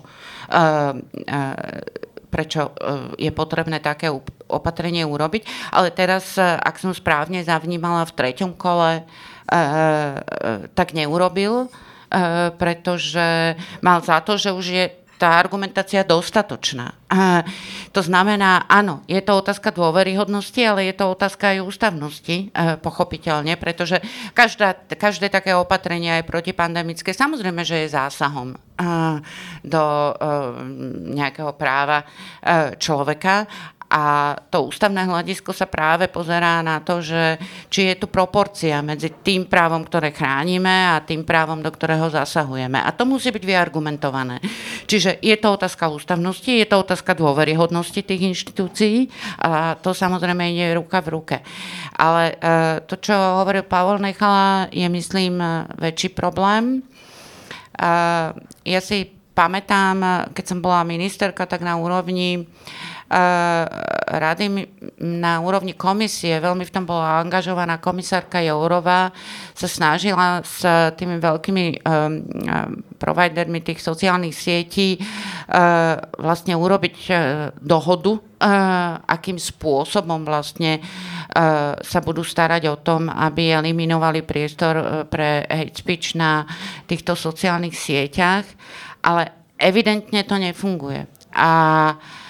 prečo e, je potrebné také opatrenie urobiť. Ale teraz, e, ak som správne zavnímala v treťom kole, e, tak neurobil, pretože mal za to, že už je tá argumentácia dostatočná. A to znamená, áno, je to otázka dôveryhodnosti, ale je to otázka aj ústavnosti, e, pochopiteľne, pretože každá, každé také opatrenie aj protipandemické, samozrejme, že je zásahom e, do e, nejakého práva človeka a to ústavné hľadisko sa práve pozerá na to, že či je tu proporcia medzi tým právom, ktoré chránime a tým právom, do ktorého zasahujeme. A to musí byť vyargumentované. Čiže je to otázka ústavnosti, je to otázka dôveryhodnosti tých inštitúcií a to samozrejme je ruka v ruke. Ale e, to, čo hovoril Pavol Nechala, je, myslím, väčší problém. E, ja si pamätám, keď som bola ministerka, tak na úrovni rady na úrovni komisie, veľmi v tom bola angažovaná komisárka Jourová, sa snažila s tými veľkými um, providermi tých sociálnych sietí vlastne urobiť dohodu, akým spôsobom vlastne sa budú starať o tom, aby eliminovali priestor pre hate speech na týchto sociálnych sieťach, ale evidentne to nefunguje. A Uh,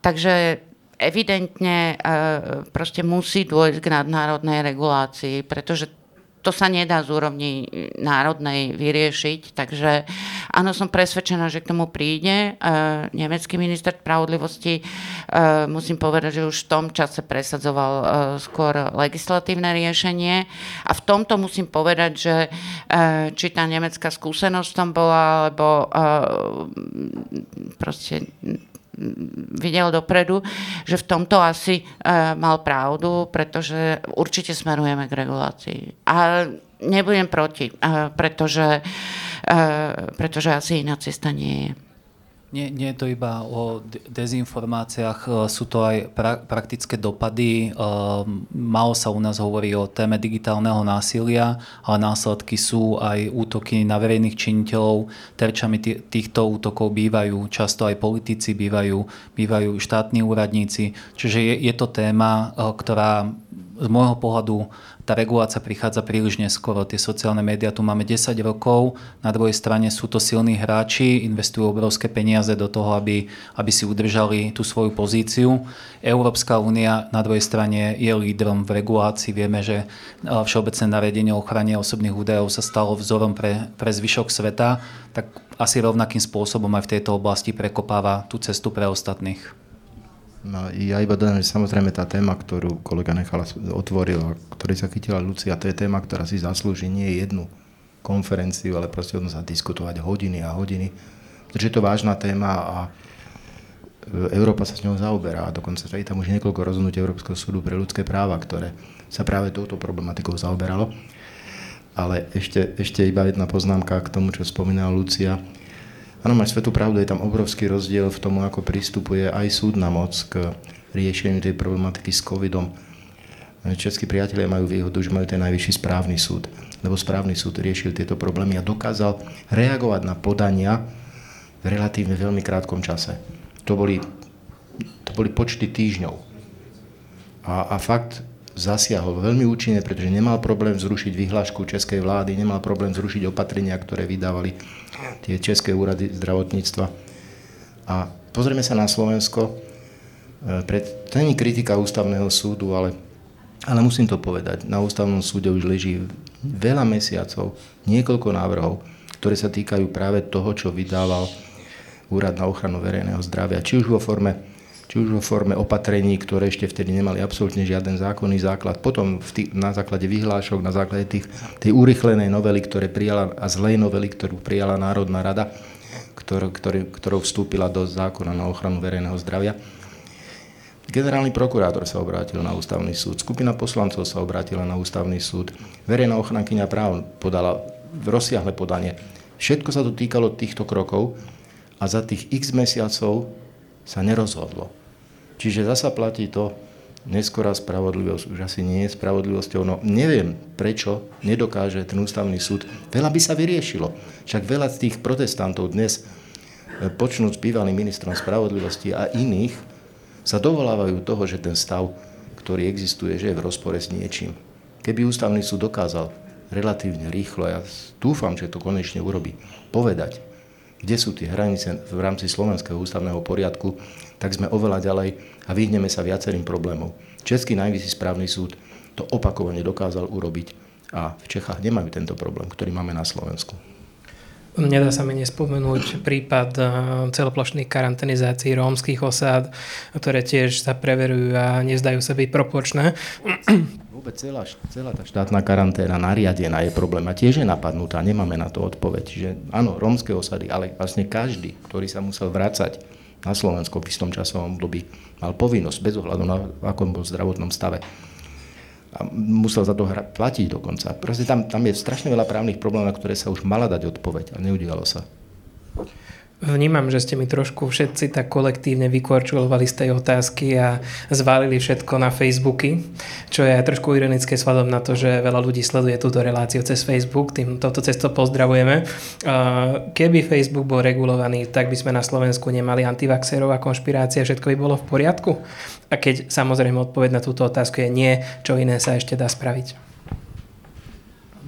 takže evidentne uh, proste musí dôjsť k nadnárodnej regulácii, pretože to sa nedá z úrovni národnej vyriešiť, takže áno, som presvedčená, že k tomu príde. Uh, nemecký minister spravodlivosti, uh, musím povedať, že už v tom čase presadzoval uh, skôr legislatívne riešenie a v tomto musím povedať, že či tá nemecká skúsenosť tam bola, alebo proste videl dopredu, že v tomto asi uh, mal pravdu, pretože určite smerujeme k regulácii. A nebudem proti, uh, pretože, uh, pretože asi iná cesta nie je. Nie, nie je to iba o dezinformáciách, e, sú to aj pra- praktické dopady. Málo sa u nás hovorí o téme digitálneho násilia, ale následky sú aj útoky na verejných činiteľov. Terčami týchto útokov bývajú často aj politici, bývajú, bývajú štátni úradníci. Čiže je, je to téma, ktorá z môjho pohľadu tá regulácia prichádza príliš neskoro. Tie sociálne médiá tu máme 10 rokov, na druhej strane sú to silní hráči, investujú obrovské peniaze do toho, aby, aby si udržali tú svoju pozíciu. Európska únia na druhej strane je lídrom v regulácii. Vieme, že Všeobecné nariadenie o ochrane osobných údajov sa stalo vzorom pre, pre zvyšok sveta, tak asi rovnakým spôsobom aj v tejto oblasti prekopáva tú cestu pre ostatných. No, ja iba dodám, že samozrejme tá téma, ktorú kolega Nechala otvoril a ktorej sa chytila Lucia, to je téma, ktorá si zaslúži nie jednu konferenciu, ale proste o sa diskutovať hodiny a hodiny, pretože je to vážna téma a Európa sa s ňou zaoberá a dokonca je tam už niekoľko rozhodnutí Európskeho súdu pre ľudské práva, ktoré sa práve touto problematikou zaoberalo. Ale ešte, ešte iba jedna poznámka k tomu, čo spomínala Lucia. Áno, máš svetú pravdu, je tam obrovský rozdiel v tom, ako pristupuje aj súdna moc k riešeniu tej problematiky s covidom. Českí priatelia majú výhodu, že majú ten najvyšší správny súd, lebo správny súd riešil tieto problémy a dokázal reagovať na podania v relatívne veľmi krátkom čase. To boli, to boli počty týždňov. A, a fakt zasiahol veľmi účinne, pretože nemal problém zrušiť vyhlášku českej vlády, nemal problém zrušiť opatrenia, ktoré vydávali tie české úrady zdravotníctva. A pozrieme sa na Slovensko. E, pred, to není kritika ústavného súdu, ale, ale musím to povedať. Na ústavnom súde už leží veľa mesiacov, niekoľko návrhov, ktoré sa týkajú práve toho, čo vydával Úrad na ochranu verejného zdravia. Či už vo forme či už vo forme opatrení, ktoré ešte vtedy nemali absolútne žiaden zákonný základ, potom v tý, na základe vyhlášok, na základe tých, tej urychlenej novely, ktoré prijala, a zlej novely, ktorú prijala Národná rada, ktor, ktorý, ktorou vstúpila do zákona na ochranu verejného zdravia. Generálny prokurátor sa obrátil na ústavný súd, skupina poslancov sa obrátila na ústavný súd, verejná ochrankyňa práv podala rozsiahle podanie. Všetko sa to týkalo týchto krokov a za tých x mesiacov sa nerozhodlo. Čiže zasa platí to, neskorá spravodlivosť už asi nie je spravodlivosťou. No neviem, prečo nedokáže ten ústavný súd. Veľa by sa vyriešilo. Však veľa z tých protestantov dnes, e, počnúť s bývalým ministrom spravodlivosti a iných, sa dovolávajú toho, že ten stav, ktorý existuje, že je v rozpore s niečím. Keby ústavný súd dokázal relatívne rýchlo, ja dúfam, že to konečne urobí, povedať, kde sú tie hranice v rámci slovenského ústavného poriadku, tak sme oveľa ďalej a vyhneme sa viacerým problémom. Český najvyšší správny súd to opakovane dokázal urobiť a v Čechách nemajú tento problém, ktorý máme na Slovensku. Nedá sa mi nespomenúť prípad eh, celoplošných karantenizácií rómskych osád, ktoré tiež sa preverujú a nezdajú sa byť proporčné. [CLEARS THROAT] Vôbec celá, celá tá štátna karanténa nariadená je problém a tiež je napadnutá, nemáme na to odpoveď. Čiže áno, rómske osady, ale vlastne každý, ktorý sa musel vrácať na Slovensko v istom časovom období, mal povinnosť bez ohľadu na akom bol zdravotnom stave a musel za to hra, platiť dokonca. Proste tam, tam je strašne veľa právnych problémov, na ktoré sa už mala dať odpoveď a neudialo sa. Vnímam, že ste mi trošku všetci tak kolektívne vykorčulovali z tej otázky a zvalili všetko na Facebooky, čo je trošku ironické sladom na to, že veľa ľudí sleduje túto reláciu cez Facebook, tým toto cesto pozdravujeme. Keby Facebook bol regulovaný, tak by sme na Slovensku nemali antivaxerov a konšpirácia, všetko by bolo v poriadku? A keď samozrejme odpoveď na túto otázku je nie, čo iné sa ešte dá spraviť?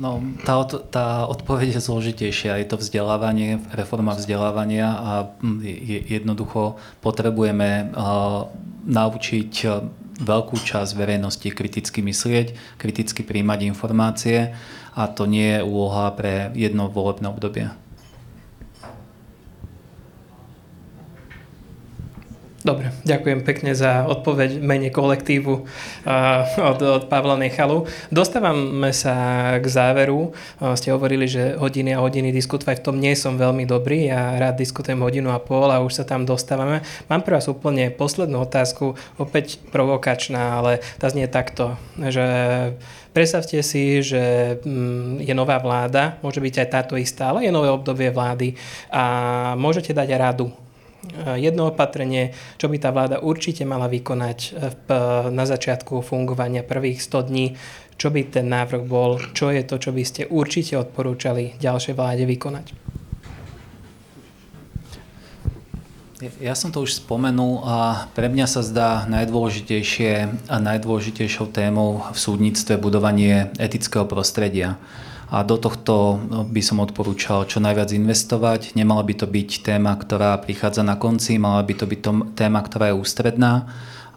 No, tá, tá odpoveď je zložitejšia. Je to vzdelávanie, reforma vzdelávania a hm, jednoducho potrebujeme uh, naučiť veľkú časť verejnosti kriticky myslieť, kriticky príjmať informácie a to nie je úloha pre jedno volebné obdobie. Dobre, ďakujem pekne za odpoveď mene kolektívu od, od Pavla Nechalu. Dostávame sa k záveru. Ste hovorili, že hodiny a hodiny diskutovať v tom nie som veľmi dobrý. Ja rád diskutujem hodinu a pol a už sa tam dostávame. Mám pre vás úplne poslednú otázku, opäť provokačná, ale tá znie takto, že Predstavte si, že mm, je nová vláda, môže byť aj táto istá, ale je nové obdobie vlády a môžete dať radu Eh, jedno opatrenie, čo by tá vláda určite mala vykonať eh, na začiatku fungovania prvých 100 dní, čo by ten návrh bol, čo je to, čo by ste určite odporúčali ďalšej vláde vykonať? Ja som to už spomenul a pre mňa sa zdá najdôležitejšie a najdôležitejšou témou v súdnictve budovanie etického prostredia a do tohto no, by som odporúčal čo najviac investovať. Nemala by to byť téma, ktorá prichádza na konci, mala by to byť téma, ktorá je ústredná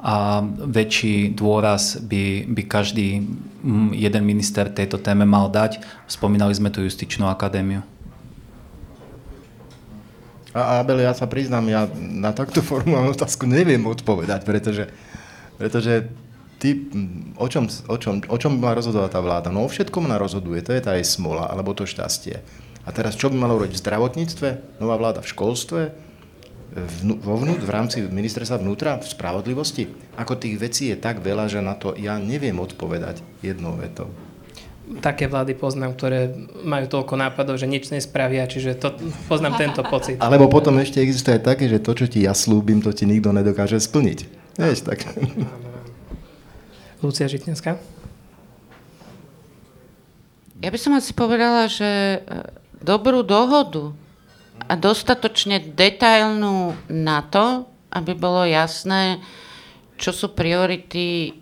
a väčší dôraz by, by každý mm, jeden minister tejto téme mal dať. Spomínali sme tu justičnú akadémiu. A Abel, ja sa priznám, ja na takto formálnu otázku neviem odpovedať, pretože, pretože ty, o čom, o, čom, o čom by mala rozhodovať tá vláda? No o všetkom ona rozhoduje, to je tá jej smola, alebo to šťastie. A teraz čo by malo robiť v zdravotníctve, nová vláda v školstve, vnú, vo vnút, v rámci ministerstva vnútra, v spravodlivosti? Ako tých vecí je tak veľa, že na to ja neviem odpovedať jednou vetou také vlády poznám, ktoré majú toľko nápadov, že nič nespravia, čiže to, poznám tento pocit. [LAUGHS] Alebo potom ešte existuje také, že to, čo ti ja slúbim, to ti nikto nedokáže splniť. Vieš, tak. [LAUGHS] Lucia Žitňanská? Ja by som asi povedala, že e, dobrú dohodu a dostatočne detailnú na to, aby bolo jasné, čo sú priority,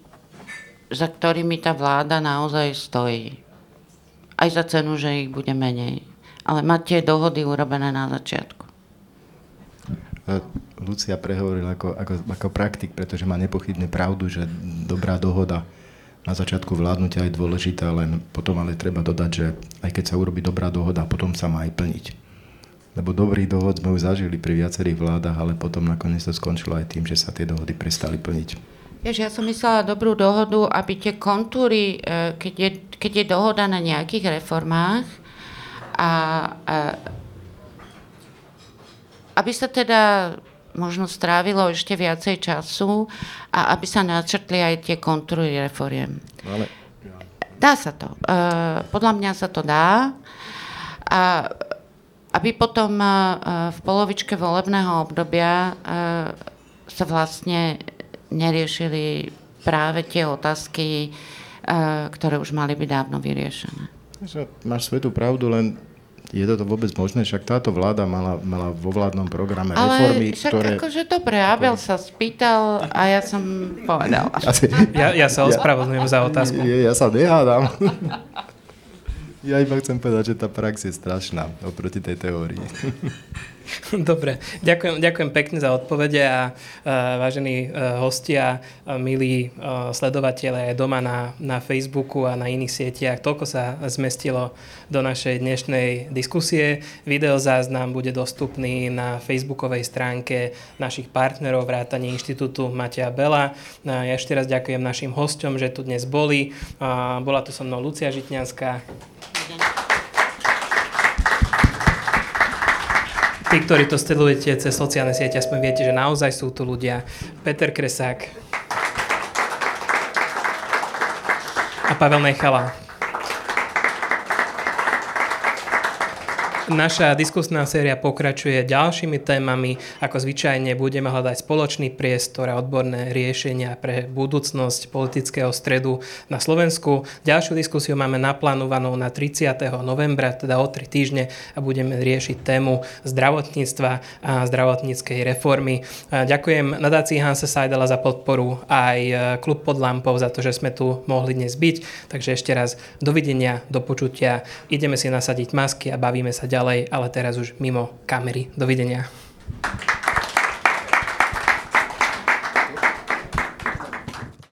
za ktorými tá vláda naozaj stojí. Aj za cenu, že ich bude menej. Ale mať tie dohody urobené na začiatku. Lucia prehovorila ako, ako, ako praktik, pretože má nepochybne pravdu, že dobrá dohoda na začiatku vládnutia je dôležitá, len potom ale treba dodať, že aj keď sa urobí dobrá dohoda, potom sa má aj plniť. Lebo dobrý dohod sme už zažili pri viacerých vládach, ale potom nakoniec to skončilo aj tým, že sa tie dohody prestali plniť. Jež, ja som myslela dobrú dohodu, aby tie kontúry, e, keď je, keď je dohoda na nejakých reformách a, a aby sa teda možno strávilo ešte viacej času a aby sa načrtli aj tie kontúry reforiem. Ale... Dá sa to. E, podľa mňa sa to dá. A aby potom e, v polovičke volebného obdobia e, sa vlastne neriešili práve tie otázky, ktoré už mali byť dávno vyriešené. Máš svetú pravdu, len je toto vôbec možné? Však táto vláda mala, mala vo vládnom programe Ale reformy, však ktoré... akože dobre, Abel sa spýtal a ja som povedala. [LAUGHS] Ja, ja sa ospravedlňujem za otázku. Ja, ja sa nehádam. [LAUGHS] Ja iba chcem povedať, že tá prax je strašná oproti tej teórii. [LAUGHS] [LAUGHS] Dobre, ďakujem, ďakujem pekne za odpovede a uh, vážení uh, hostia, uh, milí uh, sledovateľe doma na, na Facebooku a na iných sieťach. Toľko sa zmestilo do našej dnešnej diskusie. Videozáznam bude dostupný na facebookovej stránke našich partnerov vrátane Inštitútu Matia Bela. Uh, ja ešte raz ďakujem našim hostom, že tu dnes boli. Uh, bola tu so mnou Lucia Žitňanská. Tí, ktorí to sledujete cez sociálne siete, aspoň viete, že naozaj sú tu ľudia. Peter Kresák a Pavel Nechala. Naša diskusná séria pokračuje ďalšími témami. Ako zvyčajne budeme hľadať spoločný priestor a odborné riešenia pre budúcnosť politického stredu na Slovensku. Ďalšiu diskusiu máme naplánovanú na 30. novembra, teda o 3 týždne a budeme riešiť tému zdravotníctva a zdravotníckej reformy. Ďakujem nadácii Hansa Seidela za podporu aj klub pod lampou za to, že sme tu mohli dnes byť. Takže ešte raz dovidenia, do počutia. Ideme si nasadiť masky a bavíme sa ďalej ďalej, ale teraz už mimo kamery. Dovidenia.